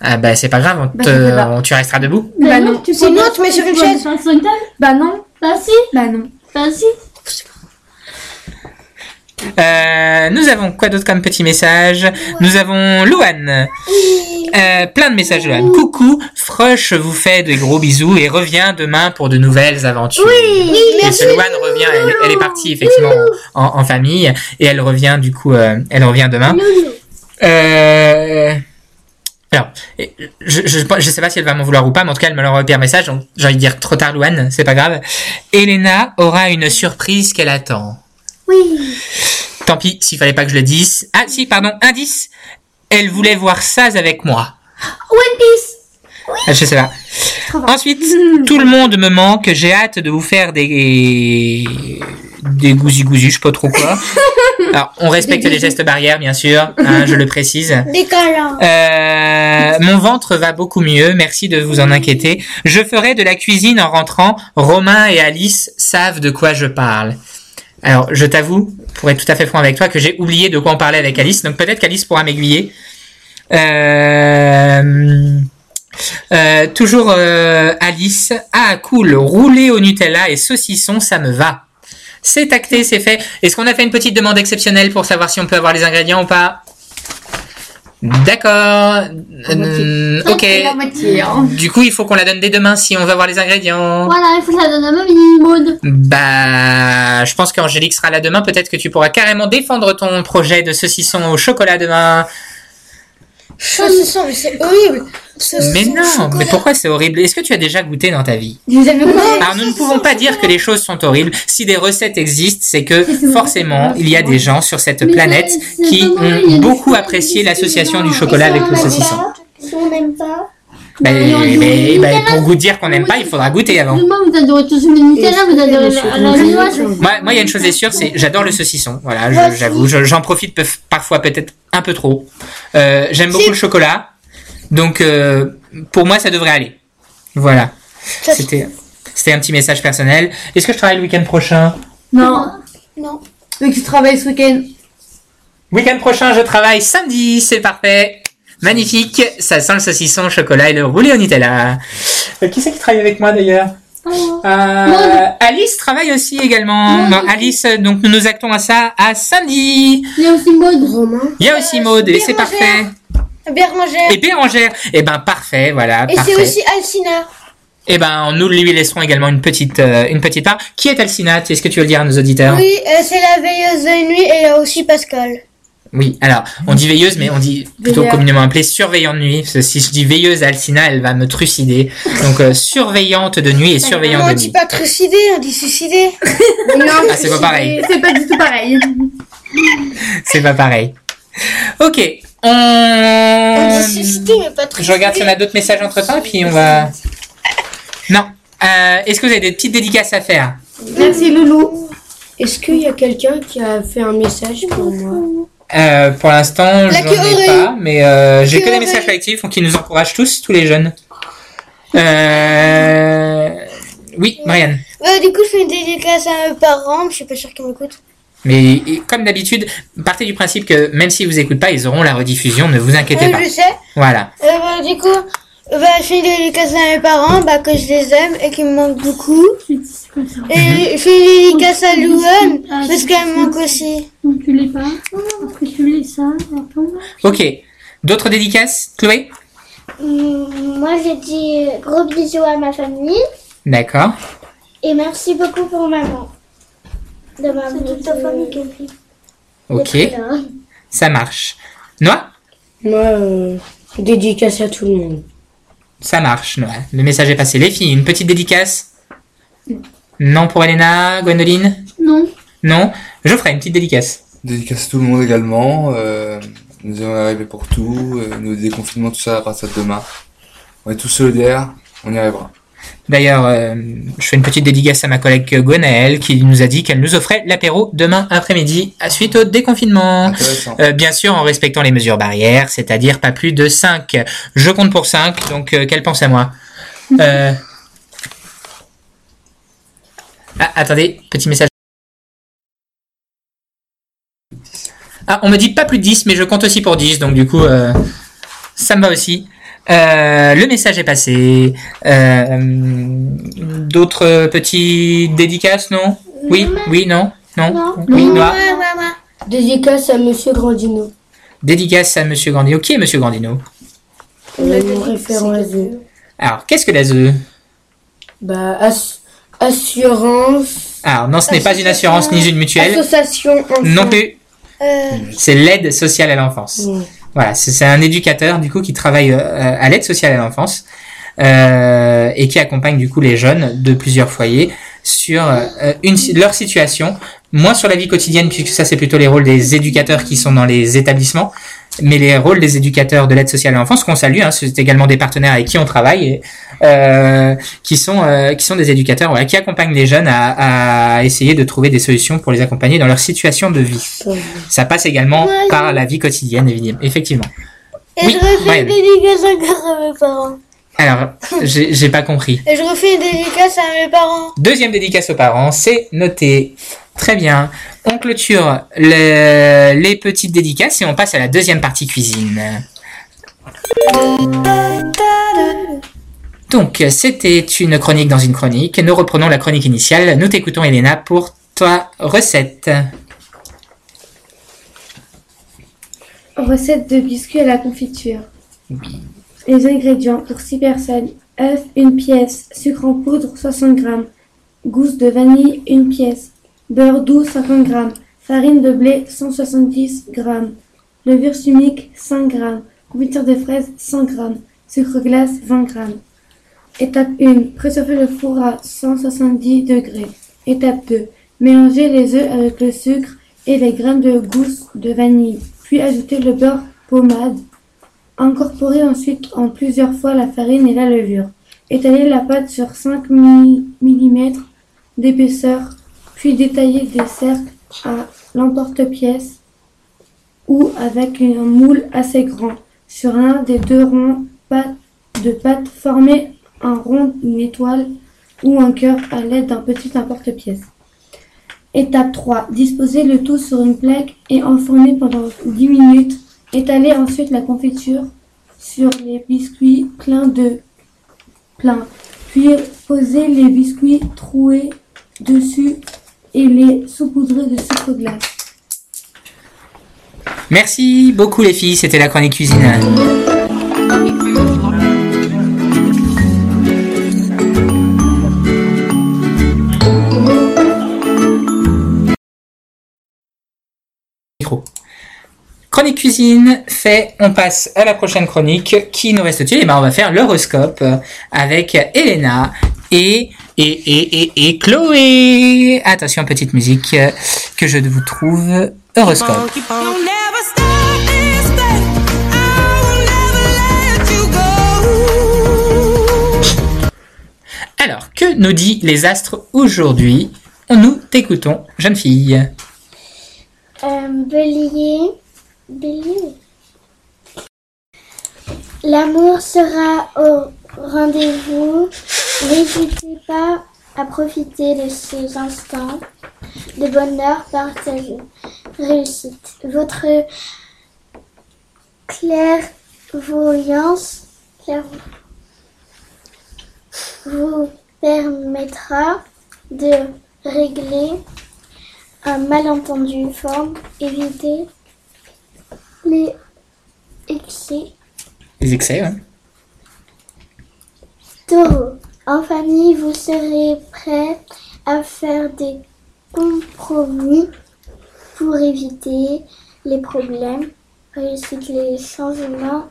Ah bah c'est pas grave, on Bah, te- pas. tu resteras debout. Bah non. tu Sinon, peux tu mets sur une peux chaise. Sur une table Bah non. Bah si, Bah non. bah si. Euh, nous avons quoi d'autre comme petit message? Nous avons Louane. Euh, plein de messages Louane. Coucou, Frush vous fait de gros bisous et revient demain pour de nouvelles aventures. Oui, Et merci. ce Louane revient, elle, elle est partie effectivement en, en famille et elle revient du coup, euh, elle revient demain. Euh, alors, je, je, je sais pas si elle va m'en vouloir ou pas, mais en tout cas, elle me l'envoie par message, donc j'ai envie de dire trop tard, Louane, c'est pas grave. Elena aura une surprise qu'elle attend. Oui. Tant pis, s'il fallait pas que je le dise. Ah, si, pardon, indice. Elle voulait voir Saz avec moi. One Piece. Ah, Je sais pas. Ensuite, tout le monde me manque. J'ai hâte de vous faire des des gousi gousi, je sais pas trop quoi. [laughs] Alors, on respecte les gestes barrières, bien sûr. hein, je le précise. [laughs] Des câlins. Euh, mon ventre va beaucoup mieux, merci de vous en inquiéter. Je ferai de la cuisine en rentrant. Romain et Alice savent de quoi je parle. Alors, je t'avoue, pour être tout à fait franc avec toi, que j'ai oublié de quoi on parlait avec Alice, donc peut-être qu'Alice pourra m'aiguiller. Euh, euh, toujours euh, Alice. Ah, cool. Rouler au Nutella et saucisson, ça me va. C'est acté, c'est fait. Est-ce qu'on a fait une petite demande exceptionnelle pour savoir si on peut avoir les ingrédients ou pas? D'accord. Euh, ok. Hein. Du coup, il faut qu'on la donne dès demain si on veut avoir les ingrédients. Voilà, il faut que je la donne à mamie, Maud. Bah, je pense qu'Angélique sera là demain. Peut-être que tu pourras carrément défendre ton projet de saucisson au chocolat demain. Saucisson, mais c'est horrible. Mais non, chocolat. mais pourquoi c'est horrible? Est-ce que tu as déjà goûté dans ta vie? Alors nous ne pouvons pas dire que les choses sont horribles. Si des recettes existent, c'est que forcément il y a des gens sur cette Mais planète qui ont beaucoup apprécié l'association du chocolat avec le saucisson. Si on n'aime pas, Ben, du ben, ben, Nutella. pour vous dire qu'on n'aime pas, il faudra goûter avant. Moi, vous adorez tous le Nutella, vous adorez la, la noix. Moi, moi, il y a une chose est sûre, c'est j'adore le saucisson. Voilà, j'avoue, je- j'en profite parfois peut-être un peu trop. Euh, J'aime beaucoup le chocolat, donc euh, pour moi, ça devrait aller. Voilà. C'était un petit message personnel. Est-ce que je travaille le week-end prochain? Non. Non. Mais tu travailles ce week-end. Week-end prochain, je travaille samedi, c'est parfait. Magnifique, ça sent le saucisson au chocolat et le roulé au Nutella. Euh, qui c'est qui travaille avec moi d'ailleurs Oh. Euh, Alice travaille aussi également. Non. Alice, donc nous nous actons à ça à samedi. Il y a aussi Maud. Romain. Il y a aussi Maud et Bérangère. c'est parfait. Bérangère. Et Bérangère, et ben parfait, voilà, Et c'est aussi Alcina. Et ben nous lui laisserons également une petite euh, une petite part. Qui est Alcina? Est-ce que tu veux le dire à nos auditeurs? Oui, euh, c'est la veilleuse de nuit et il y a aussi Pascal. Oui, alors, on dit veilleuse, mais on dit plutôt Veilleur. communément appelée surveillante de nuit. Parce que si je dis veilleuse à Alcina, elle va me trucider. Donc, euh, surveillante de nuit et Non, surveillante on de dit nuit. pas trucider, on dit suicider. [laughs] Non, Ah, c'est pas pareil. C'est pas du tout pareil. [laughs] C'est pas pareil. Ok, On on... dit suicider, mais pas trucider. Je regarde si on a d'autres messages entre temps, et puis on va... Non. Euh, Est-ce que vous avez des petites dédicaces à faire? Merci Loulou. Est-ce qu'il y a quelqu'un qui a fait un message pour moi? Euh, Pour l'instant, La j'en ai pas, mais euh, j'ai que des messages collectifs qui nous encouragent tous, tous les jeunes. Euh... Oui, Marianne. Ouais, du coup, je fais une dédicace à mes parents, je suis pas sûre qu'ils m'écoutent. Mais comme d'habitude, partez du principe que même s'ils vous écoutent pas, ils auront la rediffusion, ne vous inquiétez pas. je sais. Voilà. Euh, bah, du coup, bah, je fais une dédicace à mes parents, bah, que je les aime et qui me manquent beaucoup. Et je fais une dédicace à Louane, parce qu'elle me manque aussi. Donc tu l'es pas. Après tu lis ça. Attends. Ok. D'autres dédicaces, Chloé? Hum, moi j'ai dit gros bisous à ma famille D'accord. et merci beaucoup pour maman. De ma C'est toute ta famille qui. Ok. Ça marche. Noah? Moi, euh, dédicace à tout le monde. Ça marche, Noah. Le message est passé. Les filles, une petite dédicace Non pour Elena, Gwendoline Non. Non Je ferai une petite dédicace. Dédicace à tout le monde également. Euh, nous allons arriver pour tout. Euh, nos déconfinements, tout ça à partir de demain. On est tous solidaires. On y arrivera. D'ailleurs, euh, je fais une petite dédicace à ma collègue Gwenaëlle qui nous a dit qu'elle nous offrait l'apéro demain après-midi à suite au déconfinement. Euh, bien sûr, en respectant les mesures barrières, c'est-à-dire pas plus de 5. Je compte pour 5, donc euh, qu'elle pense à moi. Euh... Ah, attendez, petit message. Ah, on me dit pas plus de 10, mais je compte aussi pour 10, donc du coup, euh, ça me va aussi. Euh, le message est passé. Euh, D'autres petits dédicaces, non? Oui, oui, non? Non? Oui, Noah? Dédicace à Monsieur Grandino. Dédicace à Monsieur Grandino. Qui est Monsieur Grandino mon référent ASE. Alors, qu'est-ce que l'ASE Bah, ass- assurance. Alors, non, ce n'est pas une assurance ni une mutuelle. Association enfant. Non plus. Euh, C'est l'aide sociale à l'enfance. Ouais. Voilà, c'est un éducateur du coup qui travaille euh, à l'aide sociale à l'enfance euh, et qui accompagne du coup les jeunes de plusieurs foyers sur euh, leur situation, moins sur la vie quotidienne puisque ça c'est plutôt les rôles des éducateurs qui sont dans les établissements, mais les rôles des éducateurs de l'aide sociale à l'enfance qu'on salue, hein, c'est également des partenaires avec qui on travaille, et, euh, qui sont euh, qui sont des éducateurs qui accompagnent les jeunes à, à essayer de trouver des solutions pour les accompagner dans leur situation de vie. Ça passe également par la vie quotidienne, effectivement. et Oui, je refais une dédicace encore à mes parents. Alors, j'ai pas compris. Et je refais une dédicace à mes parents. Deuxième dédicace aux parents, c'est noté. Très bien. On clôture le- les petites dédicaces et on passe à la deuxième partie cuisine. Donc, c'était une chronique dans une chronique. Nous reprenons la chronique initiale. Nous t'écoutons, Elena, pour ta recette. Recette de biscuits à la confiture. Les ingrédients pour 6 personnes. œufs, une pièce. Sucre en poudre, 60 g. Gousse de vanille, une pièce. Beurre doux, 50 g. Farine de blé, 170 g. Levure chimique, 5 g. Confiture de fraises 100 g. Sucre glace 20 g. Étape 1. Préchauffer le four à 170 degrés. Étape 2. Mélanger les œufs avec le sucre et les graines de gousse de vanille. Puis ajouter le beurre pommade. Incorporer ensuite en plusieurs fois la farine et la levure. Étaler la pâte sur 5 mm d'épaisseur, puis détailler des cercles à l'emporte-pièce ou avec un moule assez grand. Sur l'un des deux ronds de pâte, former un rond, une étoile ou un cœur à l'aide d'un petit emporte-pièce. Étape 3. Disposer le tout sur une plaque et enfourner pendant 10 minutes. Étaler ensuite la confiture sur les biscuits pleins de plein. Puis poser les biscuits troués dessus et les saupoudrer de sucre glace. Merci beaucoup les filles, c'était la chronique cuisine. Chronique cuisine fait, on passe à la prochaine chronique. Qui nous reste-t-il Eh ben, on va faire l'horoscope avec Elena et, et, et, et, et Chloé. Attention, petite musique euh, que je vous trouve horoscope. Alors, que nous dit les astres aujourd'hui? Nous t'écoutons, jeune fille. Euh, bélier. Bélier. L'amour sera au rendez-vous. N'hésitez pas à profiter de ces instants de bonheur partagé. Réussite. Votre clairvoyance clairvo- vous permettra de régler un malentendu forme, éviter les excès. Les excès, ouais. Taureau, en famille, vous serez prêt à faire des compromis pour éviter les problèmes, réussite les changements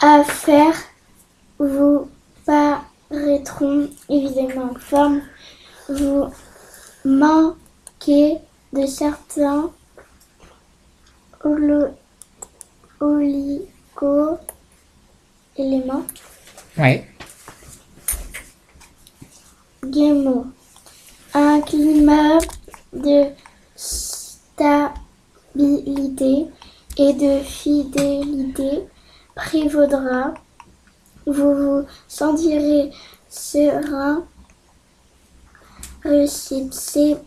à faire vous paraîtront évidemment en. Vous manquez de certains oligo-éléments. Ouais. Un climat de stabilité et de fidélité prévaudra. Vous vous sentirez serein. Réussite, c'est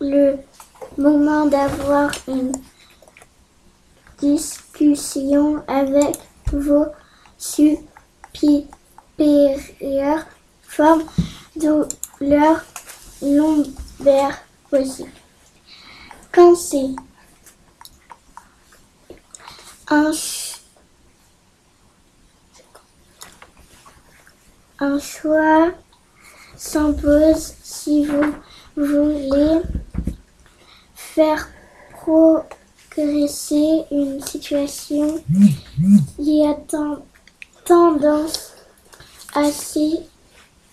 le moment d'avoir une discussion avec vos supérieurs. Forme douleur lombaire possible. Cancer. Un, ch- un choix s'impose si vous voulez faire progresser une situation qui a ten- tendance à s'éterniser.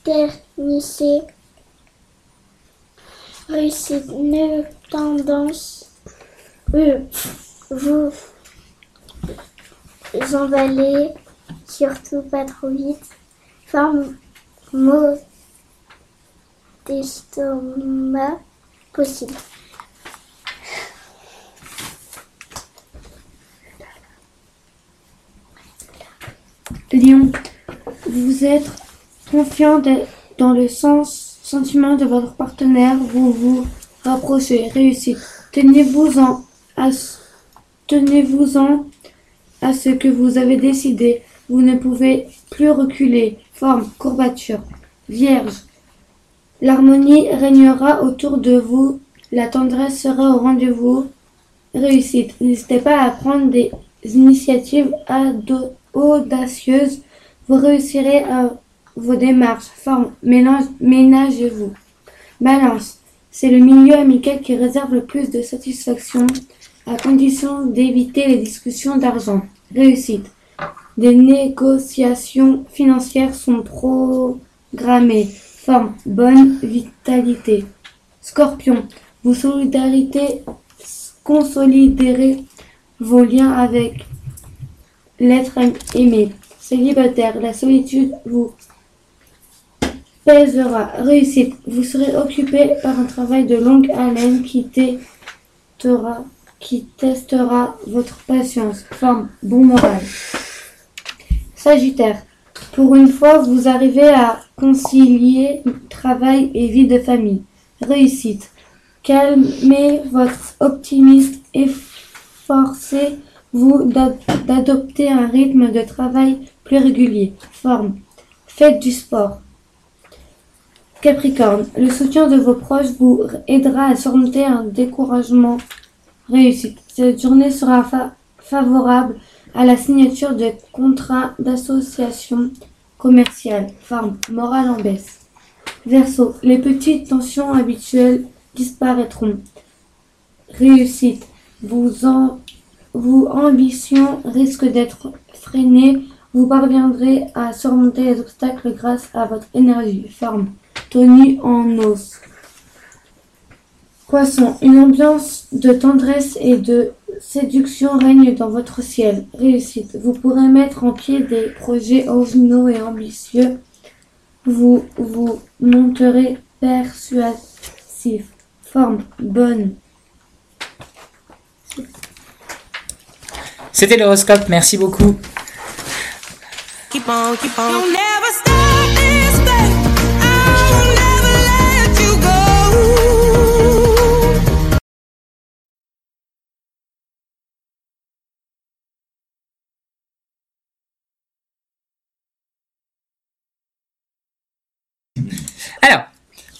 Réussite, une tendance, euh, vous emballez, surtout pas trop vite. Forme mot d'estomac possible. Lion, vous êtes confiant dans le sentiment de votre partenaire, vous vous rapprochez, réussite. Tenez-vous-en à, tenez-vous-en à ce que vous avez décidé. Vous ne pouvez plus reculer. Forme, courbature. Vierge, l'harmonie régnera autour de vous. La tendresse sera au rendez-vous. Réussite. N'hésitez pas à prendre des initiatives audacieuses. Vous réussirez à vos démarches. Forme, mélange, ménagez-vous. Balance. C'est le milieu amical qui réserve le plus de satisfaction à condition d'éviter les discussions d'argent. Réussite. Des négociations financières sont programmées. Forme. Bonne vitalité. Scorpion. Vous solidarité consoliderez vos liens avec l'être aimé. Célibataire. La solitude vous pèsera. Réussite. Vous serez occupé par un travail de longue haleine qui testera, qui testera votre patience. Forme. Bon moral. Sagittaire. Pour une fois, vous arrivez à concilier travail et vie de famille. Réussite. Calmez votre optimisme et forcez-vous d'ad- d'adopter un rythme de travail plus régulier. Forme. Faites du sport. Capricorne. Le soutien de vos proches vous aidera à surmonter un découragement. Réussite. Cette journée sera fa- favorable à la signature de contrats d'association commerciale. Forme. Morale en baisse. Verseau. Les petites tensions habituelles disparaîtront. Réussite. Vos, vos ambitions risquent d'être freinées. Vous parviendrez à surmonter les obstacles grâce à votre énergie. Forme. Tenue en os. Poisson. Une ambiance de tendresse et de séduction règne dans votre ciel. Réussite. Vous pourrez mettre en pied des projets originaux et ambitieux. Vous vous monterez persuasif. Forme. Bonne. C'était l'horoscope, merci beaucoup. Keep on, keep on. Alors,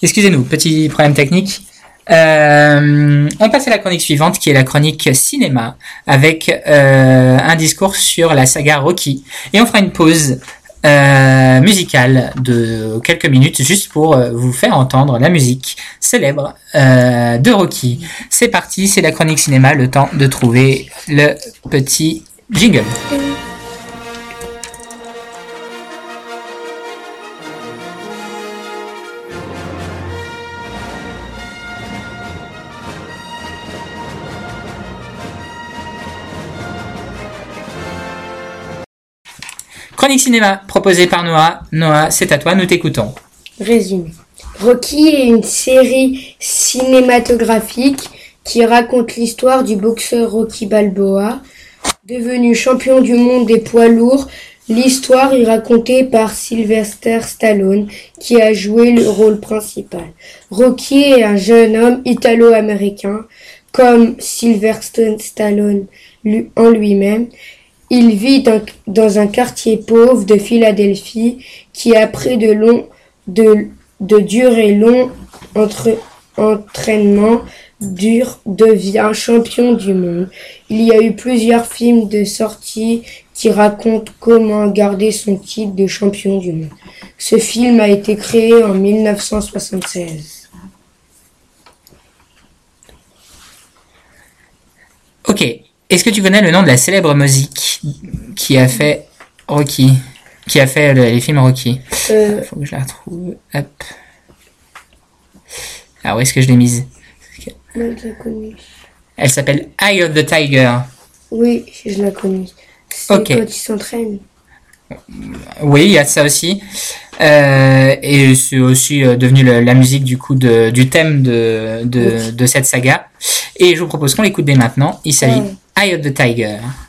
excusez-nous, petit problème technique. Euh, on passe à la chronique suivante qui est la chronique cinéma avec euh, un discours sur la saga Rocky et on fera une pause euh, musicale de quelques minutes juste pour vous faire entendre la musique célèbre de Rocky. C'est parti, c'est la chronique cinéma, le temps de trouver le petit jingle. Chronique cinéma proposée par Noah. Noah, c'est à toi, nous t'écoutons. Résumé. Rocky est une série cinématographique qui raconte l'histoire du boxeur Rocky Balboa, devenu champion du monde des poids lourds. L'histoire est racontée par Sylvester Stallone, qui a joué le rôle principal. Rocky est un jeune homme italo-américain, comme Sylvester Stallone en lui-même. Il vit dans, un quartier pauvre de Philadelphie qui, après de longs, de, de durs et longs entre, entraînements durs, devient champion du monde. Il y a eu plusieurs films de sortie qui racontent comment garder son titre de champion du monde. Ce film a été créé en 1976. Ok. Est-ce que tu connais le nom de la célèbre musique qui a fait Rocky Qui a fait le- les films Rocky? Euh, Faut que je la retrouve. Hop. Ah, où est-ce que je l'ai mise? Moi, je la connais. Elle s'appelle Eye of the Tiger. Oui, je la connais. C'est Ok. quand il s'entraîne. Oui, il y a ça aussi. Euh, et c'est aussi euh, devenu le- la musique du coup de, du thème de, de, de cette saga. Et je vous propose qu'on l'écoute dès maintenant. Il s'agit Eye of the Tiger.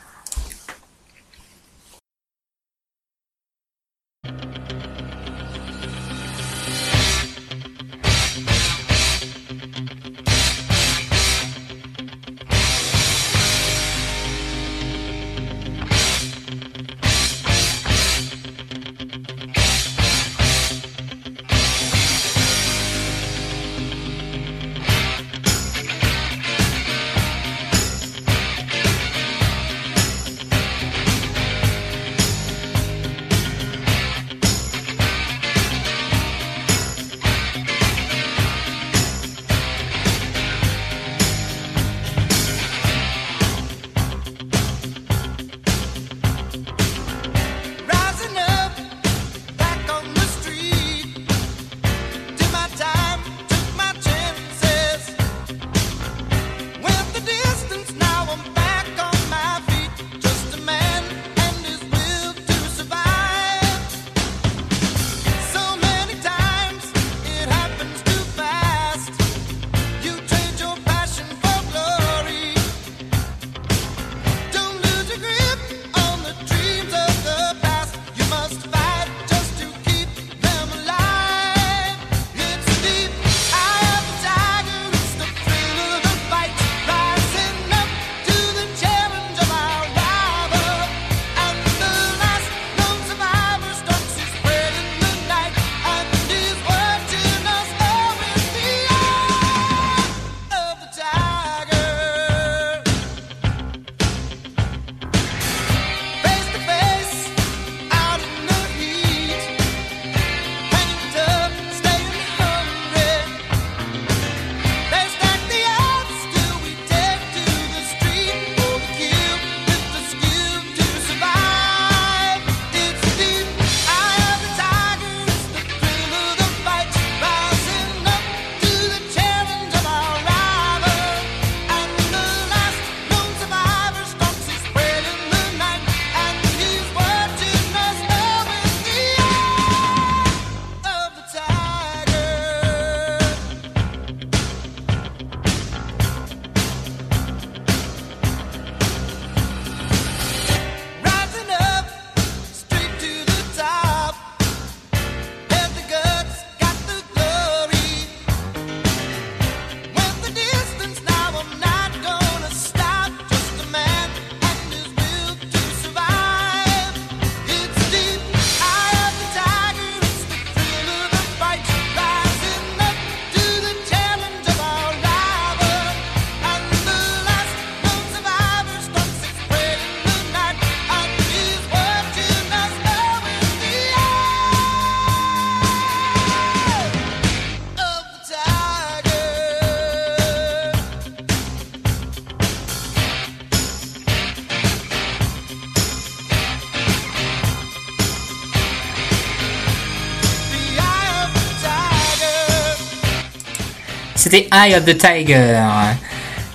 C'était Eye of the Tiger.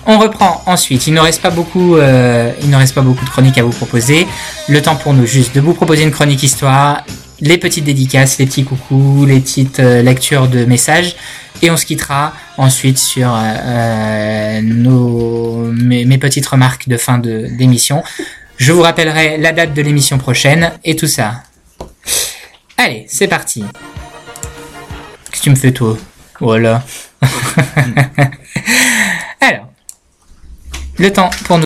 On reprend ensuite. Il ne reste pas beaucoup, euh, il ne reste pas beaucoup de chroniques à vous proposer. Le temps pour nous juste de vous proposer une chronique histoire, les petites dédicaces, les petits coucous, les petites euh, lectures de messages, et on se quittera ensuite sur euh, nos mes, petites remarques de fin de d'émission. Je vous rappellerai la date de l'émission prochaine et tout ça. Allez, c'est parti. Qu'est-ce que tu me fais toi? Voilà. [laughs] Alors, le temps pour nous.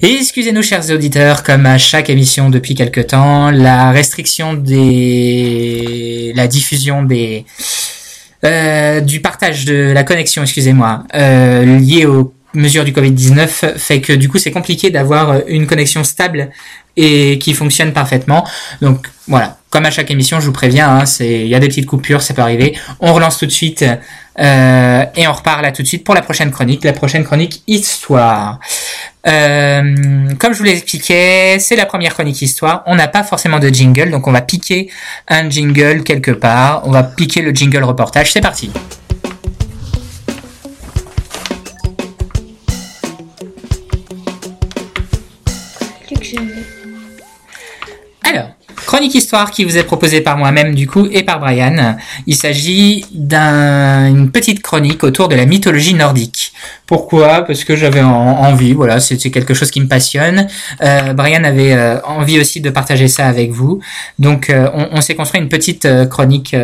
Excusez-nous, chers auditeurs, comme à chaque émission depuis quelque temps, la restriction des, la diffusion des, euh, du partage de la connexion, excusez-moi, euh, liée aux mesures du Covid-19 fait que du coup c'est compliqué d'avoir une connexion stable et qui fonctionne parfaitement. Donc voilà, comme à chaque émission, je vous préviens, hein, c'est il y a des petites coupures, ça peut arriver. On relance tout de suite euh, et on repart là tout de suite pour la prochaine chronique, la prochaine chronique histoire. Euh, comme je vous l'expliquais, c'est la première chronique histoire. On n'a pas forcément de jingle, donc on va piquer un jingle quelque part. On va piquer le jingle reportage. C'est parti. Chronique histoire qui vous est proposée par moi-même du coup et par Brian. Il s'agit d'une petite chronique autour de la mythologie nordique. Pourquoi? Parce que j'avais en- envie, voilà, c'est quelque chose qui me passionne. Euh, Brian avait euh, envie aussi de partager ça avec vous. Donc euh, on, on s'est construit une petite chronique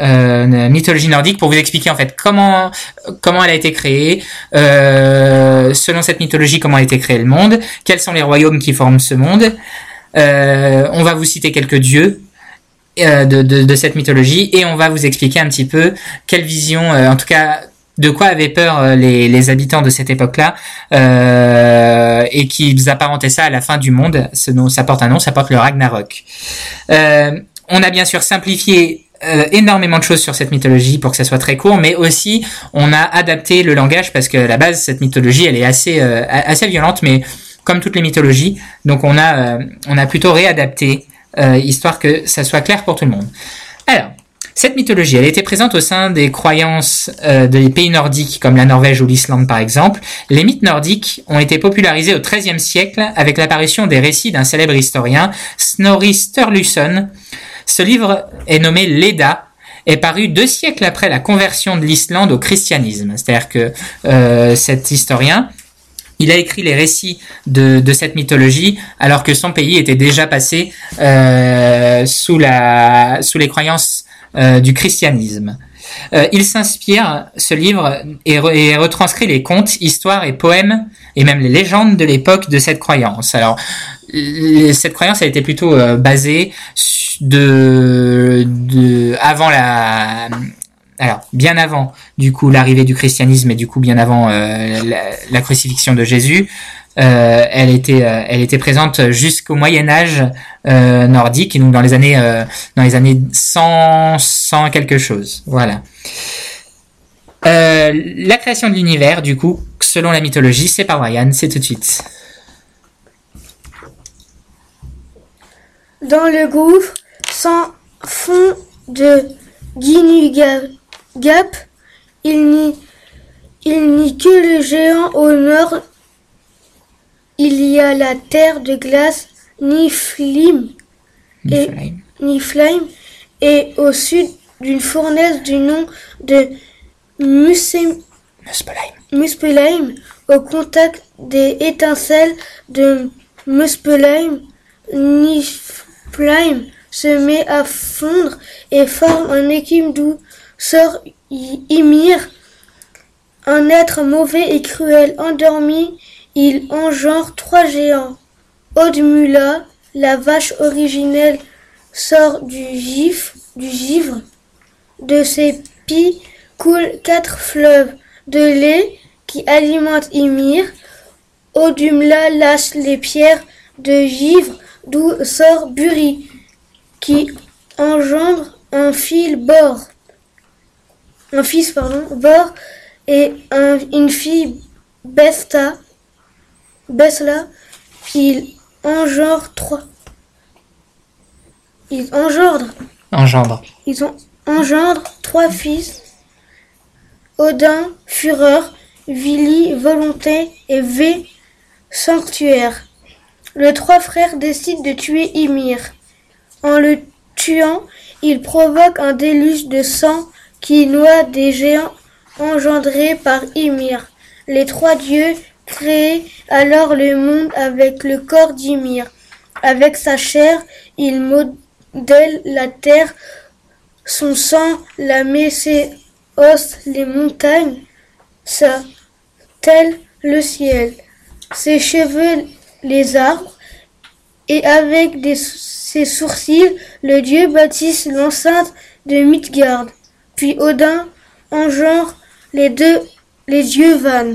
mythologie nordique pour vous expliquer en fait comment comment elle a été créée, selon cette mythologie comment a été créé le monde, quels sont les royaumes qui forment ce monde. Euh, on va vous citer quelques dieux euh, de, cette mythologie et on va vous expliquer un petit peu quelle vision, euh, en tout cas, de quoi avaient peur les, habitants de cette époque-là euh, et qu'ils apparentaient ça à la fin du monde. Ça porte un nom, ça porte le Ragnarok. On a bien sûr simplifié énormément de choses sur cette mythologie pour que ça soit très court, mais aussi on a adapté le langage parce que à la base cette mythologie elle est assez assez violente, mais comme toutes les mythologies, donc on a euh, plutôt réadapté euh, histoire que ça soit clair pour tout le monde. Alors cette mythologie, elle était présente au sein des croyances euh, des pays nordiques comme la Norvège ou l'Islande par exemple. Les mythes nordiques ont été popularisés au XIIIe siècle avec l'apparition des récits d'un célèbre historien, Snorri Sturluson. Ce livre est nommé Leda est paru deux siècles après la conversion de l'Islande au christianisme. C'est-à-dire que cet historien, il a écrit les récits de, cette mythologie alors que son pays était déjà passé euh, sous, les croyances euh, du christianisme. Euh, il s'inspire, ce livre, et, re- et retranscrit les contes, histoires et poèmes, et même les légendes de l'époque de cette croyance. Alors, cette croyance a été plutôt basée avant la alors bien avant du coup l'arrivée du christianisme et du coup bien avant euh, la, crucifixion de Jésus euh, elle était euh, elle était présente jusqu'au Moyen Âge nordique donc dans les années dans les années 100 100 quelque chose. Voilà. La création de l'univers du coup selon la mythologie c'est par Brian c'est tout de suite. Dans le gouffre, sans fond de Guinugap, il n'y il n'y que le géant au nord. Il y a la terre de glace Niflim et, Niflheim, et au sud d'une fournaise du nom de Musem- Muspelheim, au contact des étincelles de Muspelheim, Niflheim se met à fondre et forme un écume d'où sort Ymir, un être mauvais et cruel. Endormi, il engendre trois géants. Odmula, la vache originelle, sort du givre. De ses pieds coulent quatre fleuves de lait qui alimentent Ymir. Odumla lâche les pierres de givre d'où sort Buri, qui engendre un fil bord. Un fils, pardon, bord, et un- une fille Besta, Besla, il engendre trois. Ils engendrent engendre ils ont engendre trois fils Odin, fureur, Vili, volonté et V, sanctuaire. Les trois frères décident de tuer Ymir. En le tuant, ils provoquent un déluge de sang qui noie des géants engendrés par Ymir. Les trois dieux créent alors le monde avec le corps d'Ymir. Avec sa chair, ils modèlent la terre, son sang, la os, les montagnes, sa tel le ciel, ses cheveux, les arbres, et avec ses sourcils, le dieu bâtisse l'enceinte de Midgard. Puis Odin engendre les deux, les dieux Van.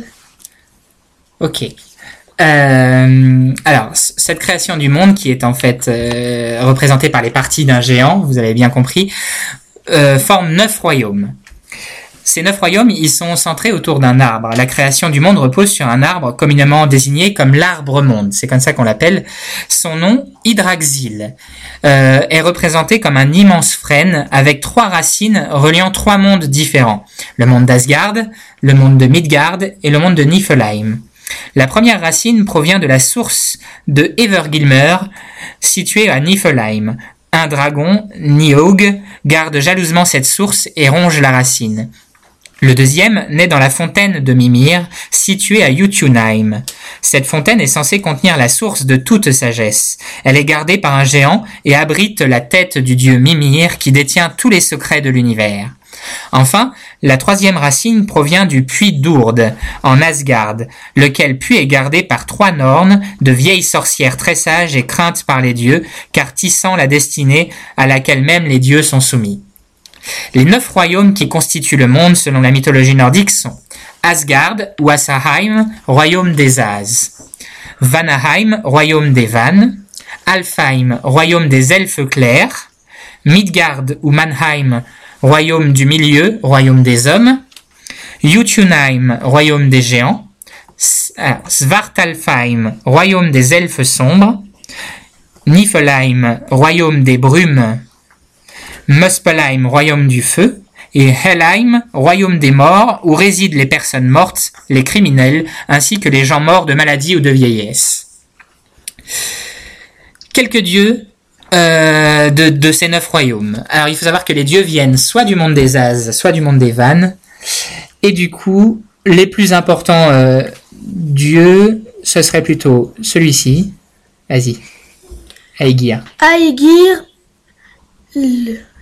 Ok. Euh, alors, cette création du monde, qui est en fait euh, représentée par les parties d'un géant, vous avez bien compris, euh, forme neuf royaumes. Ces neuf royaumes, ils sont centrés autour d'un arbre. La création du monde repose sur un arbre communément désigné comme l'arbre-monde. C'est comme ça qu'on l'appelle. Son nom, Hydraxile, euh, est représenté comme un immense frêne avec trois racines reliant trois mondes différents. Le monde d'Asgard, le monde de Midgard et le monde de Niflheim. La première racine provient de la source de Evergilmer, située à Niflheim. Un dragon, Nihog, garde jalousement cette source et ronge la racine. Le deuxième naît dans la fontaine de Mimir, située à Jotunheim. Cette fontaine est censée contenir la source de toute sagesse. Elle est gardée par un géant et abrite la tête du dieu Mimir qui détient tous les secrets de l'univers. Enfin, la troisième racine provient du puits d'Ourde, en Asgard, lequel puits est gardé par trois Nornes, de vieilles sorcières très sages et craintes par les dieux, car tissant la destinée à laquelle même les dieux sont soumis. Les neuf royaumes qui constituent le monde selon la mythologie nordique sont Asgard ou Asaheim, royaume des As, Vanaheim, royaume des Vannes, Alfheim, royaume des elfes clairs, Midgard ou Mannheim, royaume du milieu, royaume des hommes, Jotunheim, royaume des géants, ah, Svartalfheim, royaume des elfes sombres, Niflheim, royaume des brumes, Muspelheim, royaume du feu, et Helheim, royaume des morts, où résident les personnes mortes, les criminels, ainsi que les gens morts de maladie ou de vieillesse. Quelques dieux euh, de, ces neuf royaumes. Alors il faut savoir que les dieux viennent soit du monde des As, soit du monde des Vannes, et du coup, les plus importants euh, dieux, ce serait plutôt celui-ci. Vas-y. Aegir. Aegir,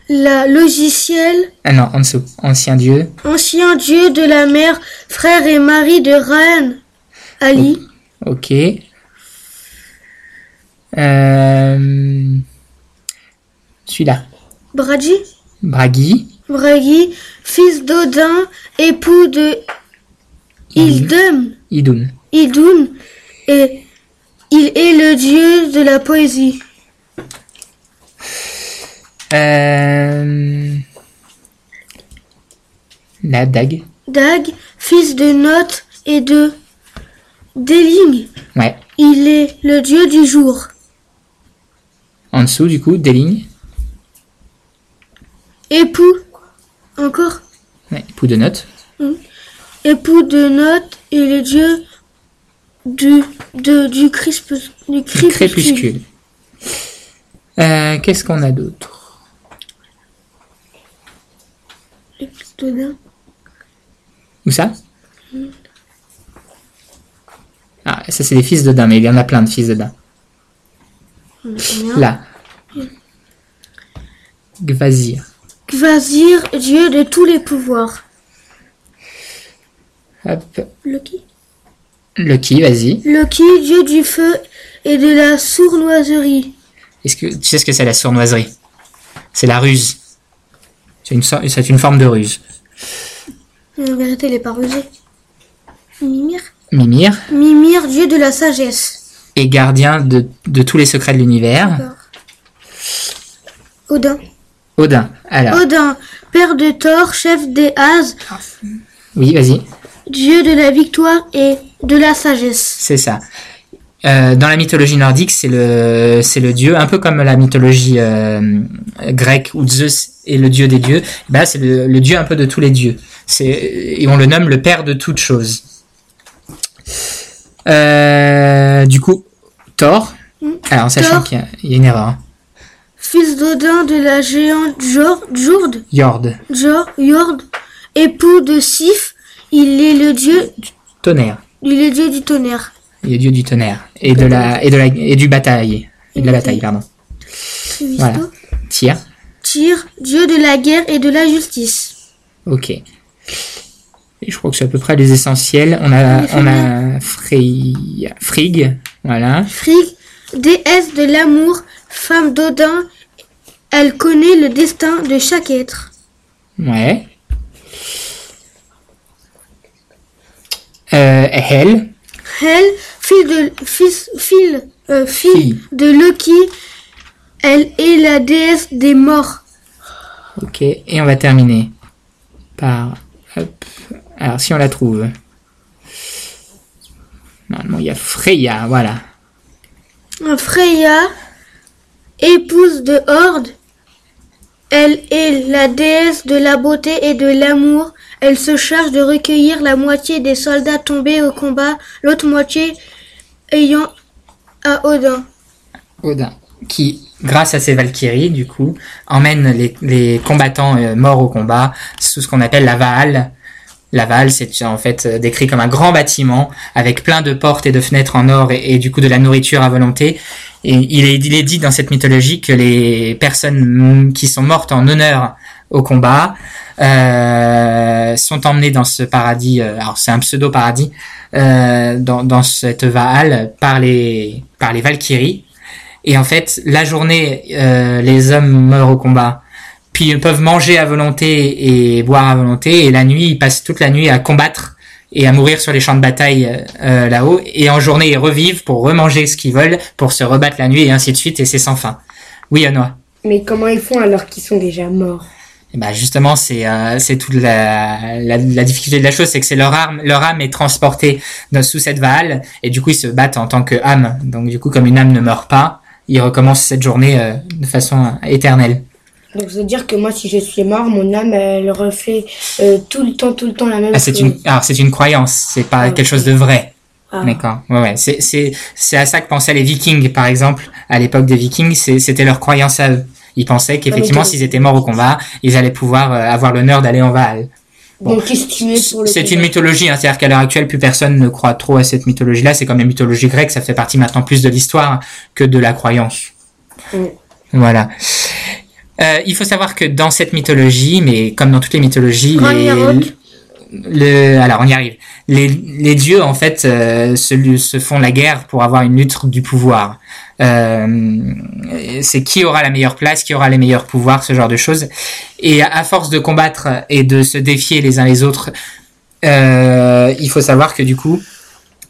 la logiciel, Ah non, en dessous. Ancien dieu. ancien dieu de la mer, frère et mari de Raan, Ali, Ok. Euh... Celui-là. Braji, Bragi. Bragi, fils d'Odin, époux de Ildum, Idun. Idun, et il est le dieu de la poésie. Euh... La dague. Dag, fils de Noth et de Déling, Ouais. il est le dieu du jour. En dessous, du coup, des lignes. Époux, encore, Ouais. Pou de notes. époux de Noth et le dieu du, de, du, crispe, du crépuscule. Euh, Qu'est-ce qu'on a d'autre? D'Odin. Où ça? Ah, ça c'est des fils de daim, mais il y en a plein de fils de. Combien? Là. Gvazir. Kvasir, dieu de tous les pouvoirs. Hop. Loki. Loki, vas-y. Loki, dieu du feu et de la sournoiserie. Est-ce que tu sais ce que c'est la sournoiserie? C'est la ruse. C'est une, so- c'est une forme de ruse. En vérité, il est pas rusé. Mimir. Mimir Mimir, dieu de la sagesse. est gardien de, de tous les secrets de l'univers. Odin. Odin. Alors, Odin, père de Thor, chef des As, oui, vas-y. dieu de la victoire et de la sagesse. C'est ça. Euh, dans la mythologie nordique, c'est le, c'est le dieu, un peu comme la mythologie euh, grecque où Zeus est le dieu des dieux. Là, c'est le, le dieu un peu de tous les dieux. C'est et on le nomme le père de toutes choses. Euh, du coup, Thor. Alors, en sachant qu'il y, y a une erreur. hein. Fils d'Odin de la géante Jor, Jord, Jord, Jor, Jord, époux de Sif, il est le dieu, tonnerre. il est dieu du tonnerre. Il est dieu du tonnerre et de la et de la et du bataille et de la bataille, pardon. Voilà. Tyr. Tyr, dieu de la guerre et de la justice. Ok. Et je crois que c'est à peu près les essentiels. On a, on a Frey- Frigg, voilà. Frigg, déesse de l'amour, femme d'Odin, elle connaît le destin de chaque être. Ouais. Euh, Hel, Hel, fille de, fils, fille, euh, fille Fille. de Loki, elle est la déesse des morts. ok. Et on va terminer par, hop. Alors si on la trouve. Normalement il y a Freya, voilà. Freya, épouse de Horde, elle est la déesse de la beauté et de l'amour. Elle se charge de recueillir la moitié des soldats tombés au combat, l'autre moitié ayant à Odin. Odin, qui, grâce à ses Valkyries, du coup, emmène les, les combattants euh, morts au combat sous ce qu'on appelle la Valhalla. La Valhalla, c'est en fait euh, décrit comme un grand bâtiment avec plein de portes et de fenêtres en or et, du coup de la nourriture à volonté. Et il est, il est dit dans cette mythologie que les personnes mm, qui sont mortes en honneur au combat euh, sont emmenées dans ce paradis. euh, alors c'est un pseudo paradis euh, dans, dans cette Valhalla par les par les Valkyries. Et en fait, la journée, euh, les hommes meurent au combat, puis ils peuvent manger à volonté et boire à volonté, et la nuit, ils passent toute la nuit à combattre et à mourir sur les champs de bataille euh, là-haut, et en journée, ils revivent pour remanger ce qu'ils veulent, pour se rebattre la nuit, et ainsi de suite, et c'est sans fin. Oui, Anoa Mais comment ils font alors qu'ils sont déjà morts? Et bah justement, c'est euh, c'est toute la, la, la difficulté de la chose, c'est que c'est leur âme, leur âme est transportée dans, sous cette valve, et du coup ils se battent en tant que âme. Donc du coup, comme une âme ne meurt pas, ils recommencent cette journée euh, de façon euh, éternelle. Donc ça veut dire que moi, si je suis mort, mon âme, elle refait euh, tout le temps, tout le temps la même Ah, chose. une, alors c'est une croyance, c'est pas Ah, quelque chose de vrai. Ah. D'accord. Ouais, ouais. C'est, c'est, c'est à ça que pensaient les Vikings, par exemple. À l'époque des Vikings, c'était leur croyance à eux. Ils pensaient qu'effectivement, s'ils étaient morts au combat, ils allaient pouvoir avoir l'honneur d'aller en Valhalla. Bon. C'est une mythologie, hein, c'est-à-dire qu'à l'heure actuelle, plus personne ne croit trop à cette mythologie-là. C'est comme la mythologie grecque, ça fait partie maintenant plus de l'histoire que de la croyance. Mm. Voilà. Euh, il faut savoir que dans cette mythologie, mais comme dans toutes les mythologies, les. Alors on y arrive. Les, dieux en fait euh, se, font la guerre pour avoir une lutte du pouvoir. Euh, c'est qui aura la meilleure place, qui aura les meilleurs pouvoirs, ce genre de choses. Et à, force de combattre et de se défier les uns les autres, euh, il faut savoir que du coup,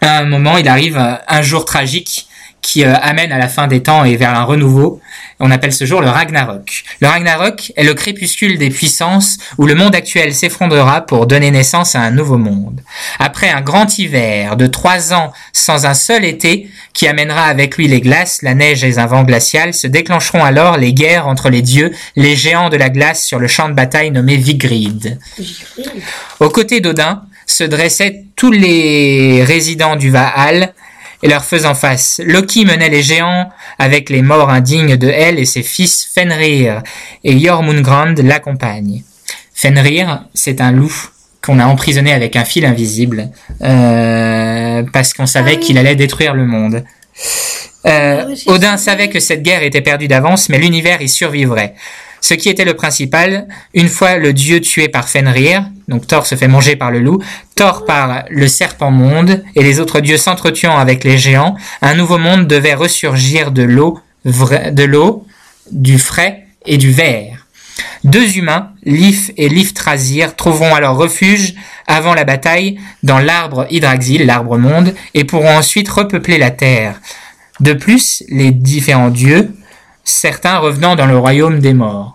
à un moment, il arrive un jour tragique qui euh, amène à la fin des temps et vers un renouveau. On appelle ce jour le Ragnarok. Le Ragnarok est le crépuscule des puissances où le monde actuel s'effondrera pour donner naissance à un nouveau monde. Après un grand hiver de trois ans sans un seul été qui amènera avec lui les glaces, la neige et un vent glacial, se déclencheront alors les guerres entre les dieux, les géants de la glace sur le champ de bataille nommé Vigrid. Aux côtés d'Odin se dressaient tous les résidents du Valhall et leur faisant face. Loki menait les géants avec les morts indignes de Hel et ses fils Fenrir, et Jormungand l'accompagne. Fenrir, c'est un loup qu'on a emprisonné avec un fil invisible, euh, parce qu'on savait qu'il allait détruire le monde. Euh, Ah Odin savait que cette guerre était perdue d'avance, mais l'univers y survivrait. Ce qui était le principal, une fois le dieu tué par Fenrir, donc Thor se fait manger par le loup, Thor par le serpent monde, et les autres dieux s'entretuant avec les géants, un nouveau monde devait ressurgir de l'eau, vra- de l'eau, du frais et du vert. Deux humains, Lif et Liftrasir, trouveront alors refuge avant la bataille dans l'arbre Hydraxil, l'arbre monde, et pourront ensuite repeupler la terre. De plus, les différents dieux, certains revenant dans le royaume des morts.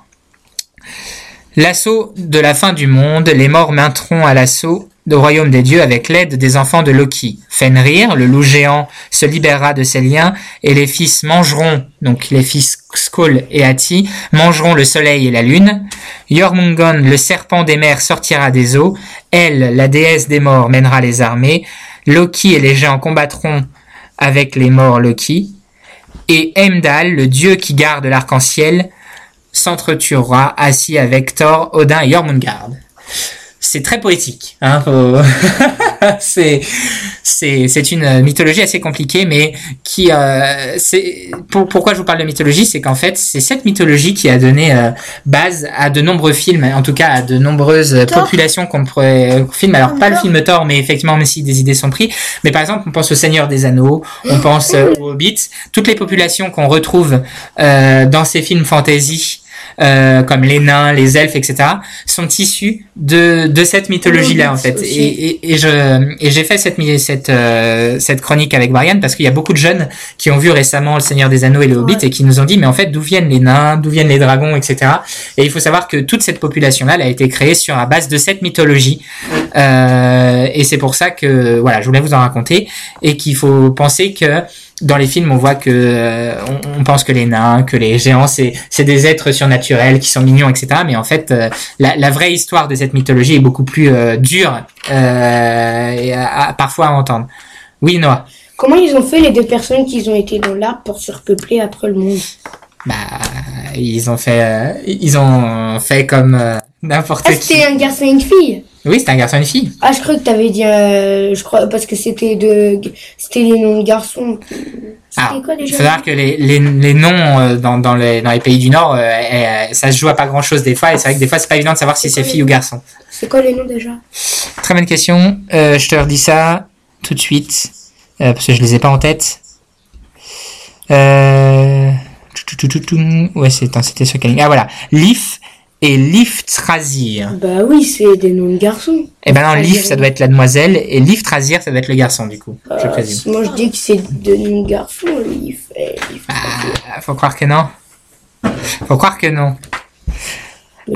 L'assaut de la fin du monde, les morts mettront à l'assaut au royaume des dieux avec l'aide des enfants de Loki. Fenrir, le loup géant, se libérera de ses liens et les fils mangeront, donc les fils Skoll et Ati, mangeront le soleil et la lune. Jormungand, le serpent des mers, sortira des eaux. Elle, la déesse des morts, mènera les armées. Loki et les géants combattront avec les morts Loki. Et Heimdall, le dieu qui garde l'arc-en-ciel, s'entretuera assis avec Thor, Odin et Jormungand. C'est très poétique. Hein, faut- [laughs] c'est une mythologie assez compliquée, mais qui euh, c'est pour- pourquoi je vous parle de mythologie, c'est qu'en fait c'est cette mythologie qui a donné euh, base à de nombreux films, en tout cas à de nombreuses Thor. populations qu'on pourrait. Alors pas le film Thor, mais effectivement même si des idées sont prises. Mais par exemple, on pense au Seigneur des Anneaux, on pense euh, au Hobbit, toutes les populations qu'on retrouve euh, dans ces films fantasy. Euh, comme les nains, les elfes, etc., sont issus de, de cette mythologie-là en fait. Et, et, et je et j'ai fait cette cette euh, cette chronique avec Brian parce qu'il y a beaucoup de jeunes qui ont vu récemment Le Seigneur des Anneaux et le Hobbit et qui nous ont dit mais en fait d'où viennent les nains, d'où viennent les dragons, etc. Et il faut savoir que toute cette population-là elle a été créée sur la base de cette mythologie. Euh, et c'est pour ça que voilà, je voulais vous en raconter et qu'il faut penser que dans les films, on voit que euh, on, pense que les nains, que les géants, c'est des êtres surnaturels qui sont mignons, etc. Mais en fait, euh, la, la vraie histoire de cette mythologie est beaucoup plus euh, dure euh, et à- à- parfois à entendre. Oui, Noah. Comment ils ont fait les deux personnes qui ont été dans l'arbre pour surpeupler après le monde? Bah, ils ont fait, euh, ils ont fait comme euh, n'importe Ah, qui. c'était un garçon et une fille Oui, c'était un garçon et une fille. Ah, je crois que t'avais dit, euh, je crois, parce que c'était de, c'était les noms de garçons. C'était quoi il déjà faut savoir que les, les, les noms euh, dans, dans, les, dans les pays du Nord, euh, euh, ça se joue à pas grand chose des fois, et c'est vrai que des fois c'est pas évident de savoir si c'est fille ou garçon. C'est quoi les noms déjà? Très bonne question. Euh, je te redis ça tout de suite, euh, parce que je les ai pas en tête. Euh... Ouais, c'est- c'était sur ligne Ah voilà, Lif et Liftrazir. Bah oui, c'est des noms de garçons. Et ben non, Liftrazir. ça doit être la demoiselle, et Liftrazir, ça doit être le garçon, du coup, moi, je dis que c'est des noms de garçons. Ah, faut croire que non. Faut croire que non.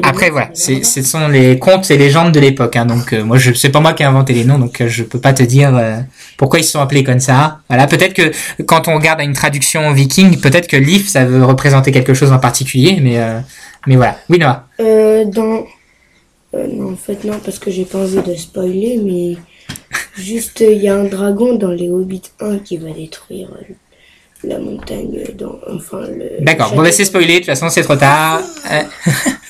Après voilà, ce sont les contes et légendes de l'époque. Hein, donc euh, moi je c'est pas moi qui ai inventé les noms, donc euh, je peux pas te dire euh, pourquoi ils se sont appelés comme ça. Voilà, peut-être que quand on regarde à une traduction viking, peut-être que Lif ça veut représenter quelque chose en particulier, mais euh, mais voilà. Oui Noah. Euh, dans... euh, non, en fait, non, parce que j'ai pas envie de spoiler, mais juste, il y a un dragon dans les Hobbits 1 qui va détruire la montagne, dans, enfin, le... D'accord. Bon bah c'est spoilé. De toute façon c'est trop tard. [laughs] [laughs]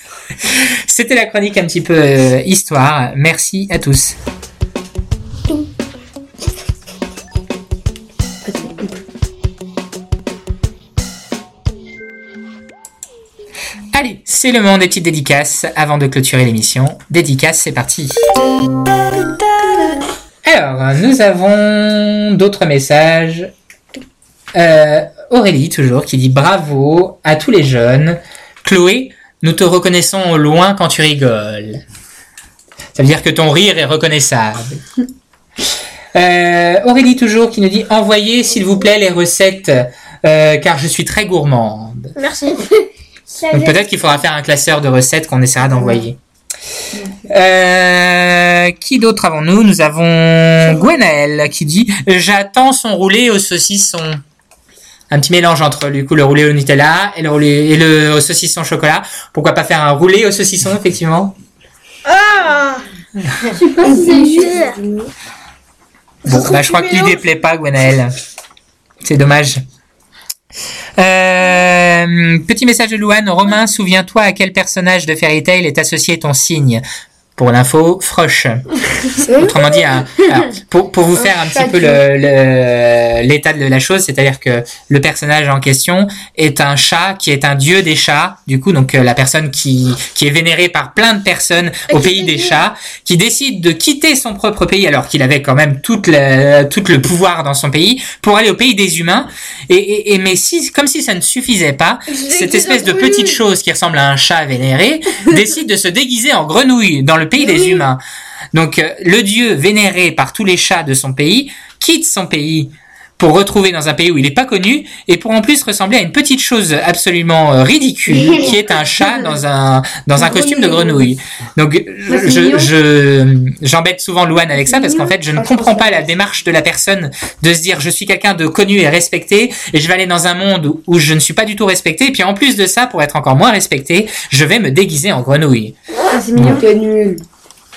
C'était la chronique un petit peu euh, histoire. Merci à tous. Allez, c'est le moment des petites dédicaces avant de clôturer l'émission. Dédicaces, c'est parti. Alors, nous avons d'autres messages. Euh, Aurélie, toujours, qui dit bravo à tous les jeunes. Chloé, nous te reconnaissons au loin quand tu rigoles. Ça veut dire que ton rire est reconnaissable. [laughs] Euh, Aurélie, toujours, qui nous dit envoyez, s'il vous plaît, les recettes, euh, car je suis très gourmande. Merci. [laughs] Donc peut-être qu'il faudra faire un classeur de recettes qu'on essaiera d'envoyer. Euh, qui d'autre avons-nous Nous? Avons Gwenaël qui dit J'attends son roulé au saucisson. Un petit mélange entre du coup le roulé au Nutella et le roulé et le au saucisson au chocolat. Pourquoi pas faire un roulé au saucisson [laughs] effectivement? Ah [laughs] Je sais pas si c'est juste. Bon, bah, je crois que l'idée plaît pas, Gwenaël. C'est dommage. Euh, petit message de Louane. Romain, souviens-toi à quel personnage de Fairy Tail est associé ton signe Pour l'info, Froche. [laughs] Autrement dit, un- alors, pour, pour vous faire un petit peu le- le- l'état de la chose, c'est-à-dire que le personnage en question est un chat qui est un dieu des chats, du coup, donc euh, la personne qui, qui est vénérée par plein de personnes au pays des [laughs] chats, qui décide de quitter son propre pays alors qu'il avait quand même toute le, tout le pouvoir dans son pays pour aller au pays des humains. Et, et, et mais si, comme si ça ne suffisait pas, cette espèce de petite chose qui ressemble à un chat vénéré décide de se déguiser en grenouille dans le pays des humains. Donc euh, le dieu vénéré par tous les chats de son pays quitte son pays pour retrouver dans un pays où il n'est pas connu et pour en plus ressembler à une petite chose absolument euh, ridicule [laughs] qui est un chat dans un dans un costume de grenouille. Donc je je- je- j'embête souvent Louane avec ça parce qu'en fait je ne comprends pas la démarche de la personne de se dire je suis quelqu'un de connu et respecté et je vais aller dans un monde où- où je ne suis pas du tout respecté et puis en plus de ça pour être encore moins respecté je vais me déguiser en grenouille. c'est mignon.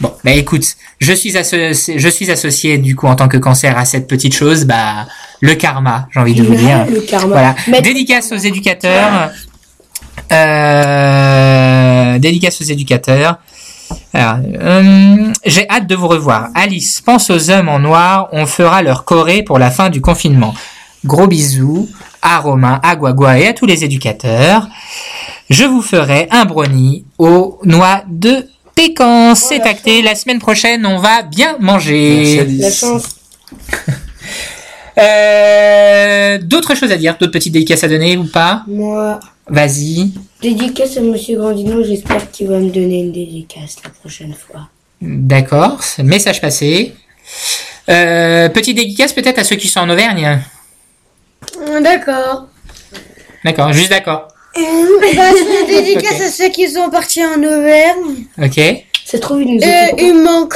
Bon, bah écoute, je suis associé, je suis associé du coup en tant que cancer à cette petite chose, bah le karma, j'ai envie de vous dire. Le karma. Voilà. Mais- Dédicace aux éducateurs. Euh, dédicace aux éducateurs. Euh, j'ai hâte de vous revoir. Alice, pense aux hommes en noir. On fera leur choré pour la fin du confinement. Gros bisous à Romain, à Guagua et à tous les éducateurs. Je vous ferai un brownie aux noix de pécan. C'est acté. La semaine prochaine, on va bien manger. La chance. [laughs] Euh, d'autres choses à dire, d'autres petites dédicaces à donner ou pas? Moi, Vas-y. dédicace à Monsieur Grandino, j'espère qu'il va me donner une dédicace la prochaine fois. D'accord, message passé. Euh, petite dédicace peut-être à ceux qui sont en Auvergne. D'accord. D'accord, juste d'accord. C'est une [laughs] dédicace Ok. à ceux qui sont partis en Auvergne. Ok. Ça se trouve, il nous Euh, écoute il manque.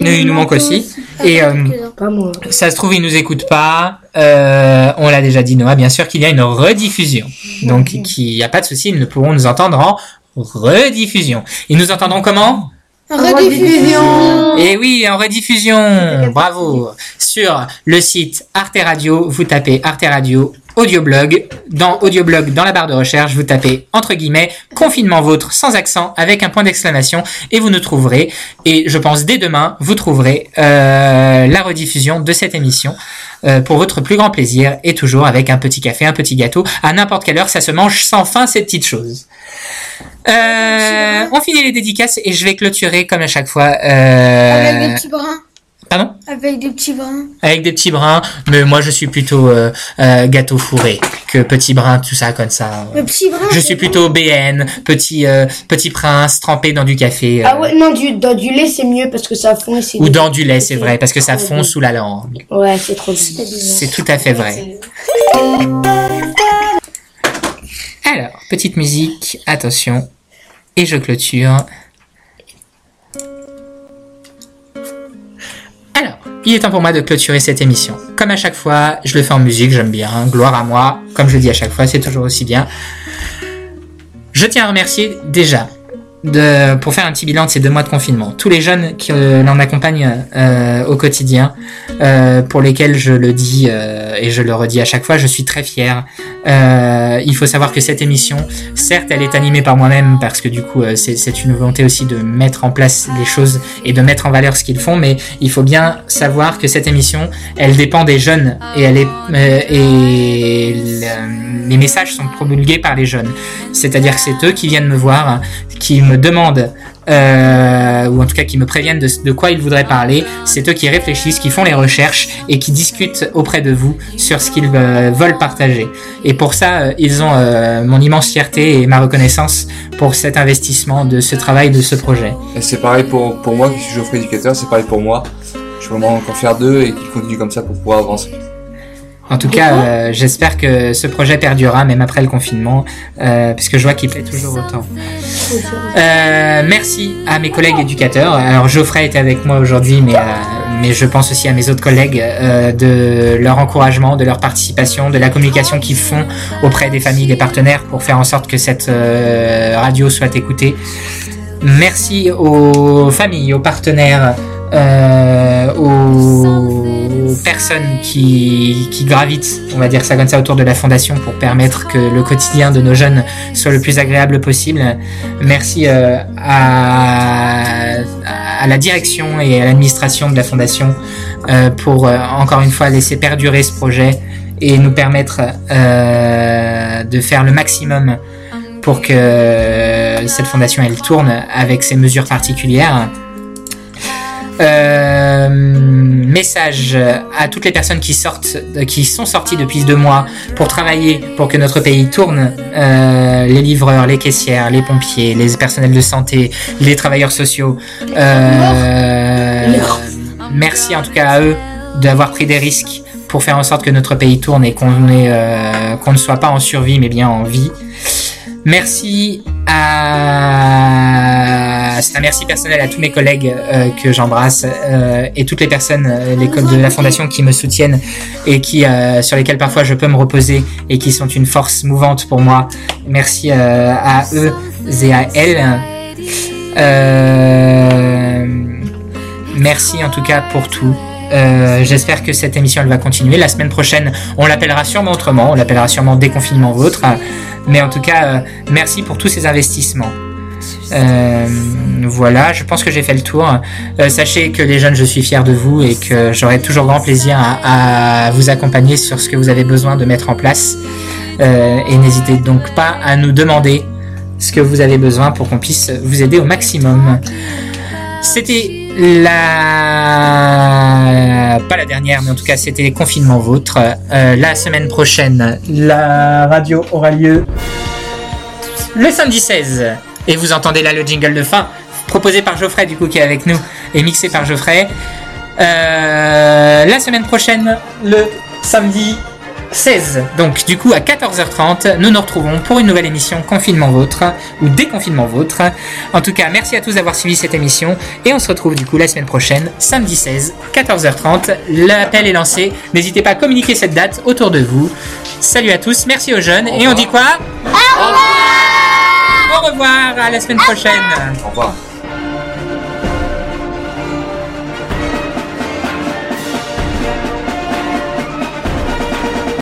Nous, il nous manque aussi. Et euh, pas moi. ça se trouve, ils nous écoutent pas. Euh, on l'a déjà dit, Noah. Bien sûr qu'il y a une rediffusion. Donc, qu'il n'y a pas de souci, ils ne pourront nous entendre en rediffusion. Ils nous entendront comment? Rediffusion. Et oui, en rediffusion. Bravo. Sur le site Arte Radio, vous tapez Arte Radio Audioblog. Dans Audioblog, dans la barre de recherche, vous tapez entre guillemets confinement vôtre sans accent avec un point d'exclamation et vous nous trouverez. Et je pense dès demain, vous trouverez euh, la rediffusion de cette émission euh, pour votre plus grand plaisir et toujours avec un petit café, un petit gâteau. À n'importe quelle heure, ça se mange sans fin ces petites choses. Euh, on finit les dédicaces et je vais clôturer comme à chaque fois. euh, Avec des petits brins. Pardon? Avec des petits brins. Avec des petits brins, mais moi je suis plutôt euh, euh, gâteau fourré que petit brin, tout ça comme ça. Le petit brin. Je suis plutôt BN, petit euh, petit prince trempé dans du café Ah ouais, non, du, dans du lait, c'est mieux parce que ça fond et c'est ou dans du lait, c'est vrai, parce que ça fond sous la langue. Ouais, c'est trop. C'est tout à fait vrai. [laughs] Alors, petite musique, attention, et je clôture. Il est temps pour moi de clôturer cette émission. Comme à chaque fois, je le fais en musique, j'aime bien, gloire à moi, comme je le dis à chaque fois, c'est toujours aussi bien. Je tiens à remercier déjà de, pour faire un petit bilan de ces deux mois de confinement. Tous les jeunes qui euh, l'en accompagnent euh, au quotidien, euh, pour lesquels je le dis euh, et je le redis à chaque fois, je suis très fier. Euh, il faut savoir que cette émission, certes, elle est animée par moi-même parce que du coup, euh, c'est une volonté aussi de mettre en place les choses et de mettre en valeur ce qu'ils font, mais il faut bien savoir que cette émission, elle dépend des jeunes et elle est et le- les messages sont promulgués par les jeunes. C'est-à-dire que c'est eux qui viennent me voir, qui me demandent, euh, ou en tout cas qui me préviennent de, quoi ils voudraient parler. C'est eux qui réfléchissent, qui font les recherches et qui discutent auprès de vous sur ce qu'ils euh, veulent partager. Et pour ça, euh, ils ont mon immense fierté et ma reconnaissance pour cet investissement, de ce travail, de ce projet. Et c'est pareil pour, pour moi qui suis Geoffrey éducateur, c'est pareil pour moi. Je vraiment encore fier d'eux et qu'ils continuent comme ça pour pouvoir avancer. En tout cas, euh, j'espère que ce projet perdurera même après le confinement, euh, puisque je vois qu'il plaît toujours autant. Euh, merci à mes collègues éducateurs. Alors Geoffrey était avec moi aujourd'hui, mais, euh, mais je pense aussi à mes autres collègues de leur encouragement, de leur participation, de la communication qu'ils font auprès des familles, des partenaires pour faire en sorte que cette radio soit écoutée. Merci aux familles, aux partenaires, euh, aux personnes qui, qui gravitent, on va dire ça comme ça, autour de la fondation pour permettre que le quotidien de nos jeunes soit le plus agréable possible. Merci euh, à, à la direction et à l'administration de la fondation euh, pour euh, encore une fois laisser perdurer ce projet et nous permettre euh, de faire le maximum pour que cette fondation elle tourne avec ses mesures particulières. Euh, message à toutes les personnes qui sortent, qui sont sorties depuis deux mois pour travailler pour que notre pays tourne. Euh, les livreurs, les caissières, les pompiers, les personnels de santé, les travailleurs sociaux. Euh, merci en tout cas à eux d'avoir pris des risques pour faire en sorte que notre pays tourne et qu'on euh, ne soit pas en survie mais bien en vie. Merci à c'est un merci personnel à tous mes collègues euh, que j'embrasse euh, et toutes les personnes euh, les de la fondation qui me soutiennent et qui sur lesquelles parfois je peux me reposer et qui sont une force mouvante pour moi. Merci à eux et à elles. Merci en tout cas pour tout. J'espère que cette émission elle va continuer. La semaine prochaine, on l'appellera sûrement autrement. On l'appellera sûrement déconfinement vôtre. Mais en tout cas, merci pour tous ces investissements. Euh, voilà, je pense que j'ai fait le tour. Euh, sachez que les jeunes, je suis fier de vous et que j'aurai toujours grand plaisir à, vous accompagner sur ce que vous avez besoin de mettre en place. Euh, et n'hésitez donc pas à nous demander ce que vous avez besoin pour qu'on puisse vous aider au maximum. C'était la pas la dernière, mais en tout cas c'était confinement vôtre. Euh, la semaine prochaine, la radio aura lieu le samedi 16. Et vous entendez là le jingle de fin, proposé par Geoffrey du coup qui est avec nous et mixé par Geoffrey. Euh, la semaine prochaine, le samedi 16. Donc du coup à 14h30, nous nous retrouvons pour une nouvelle émission Confinement Vôtre ou Déconfinement Vôtre. En tout cas, merci à tous d'avoir suivi cette émission et on se retrouve du coup la semaine prochaine, samedi 16, 14h30. L'appel est lancé. N'hésitez pas à communiquer cette date autour de vous. Salut à tous, merci aux jeunes et on dit quoi? Au revoir à la semaine prochaine. Au revoir.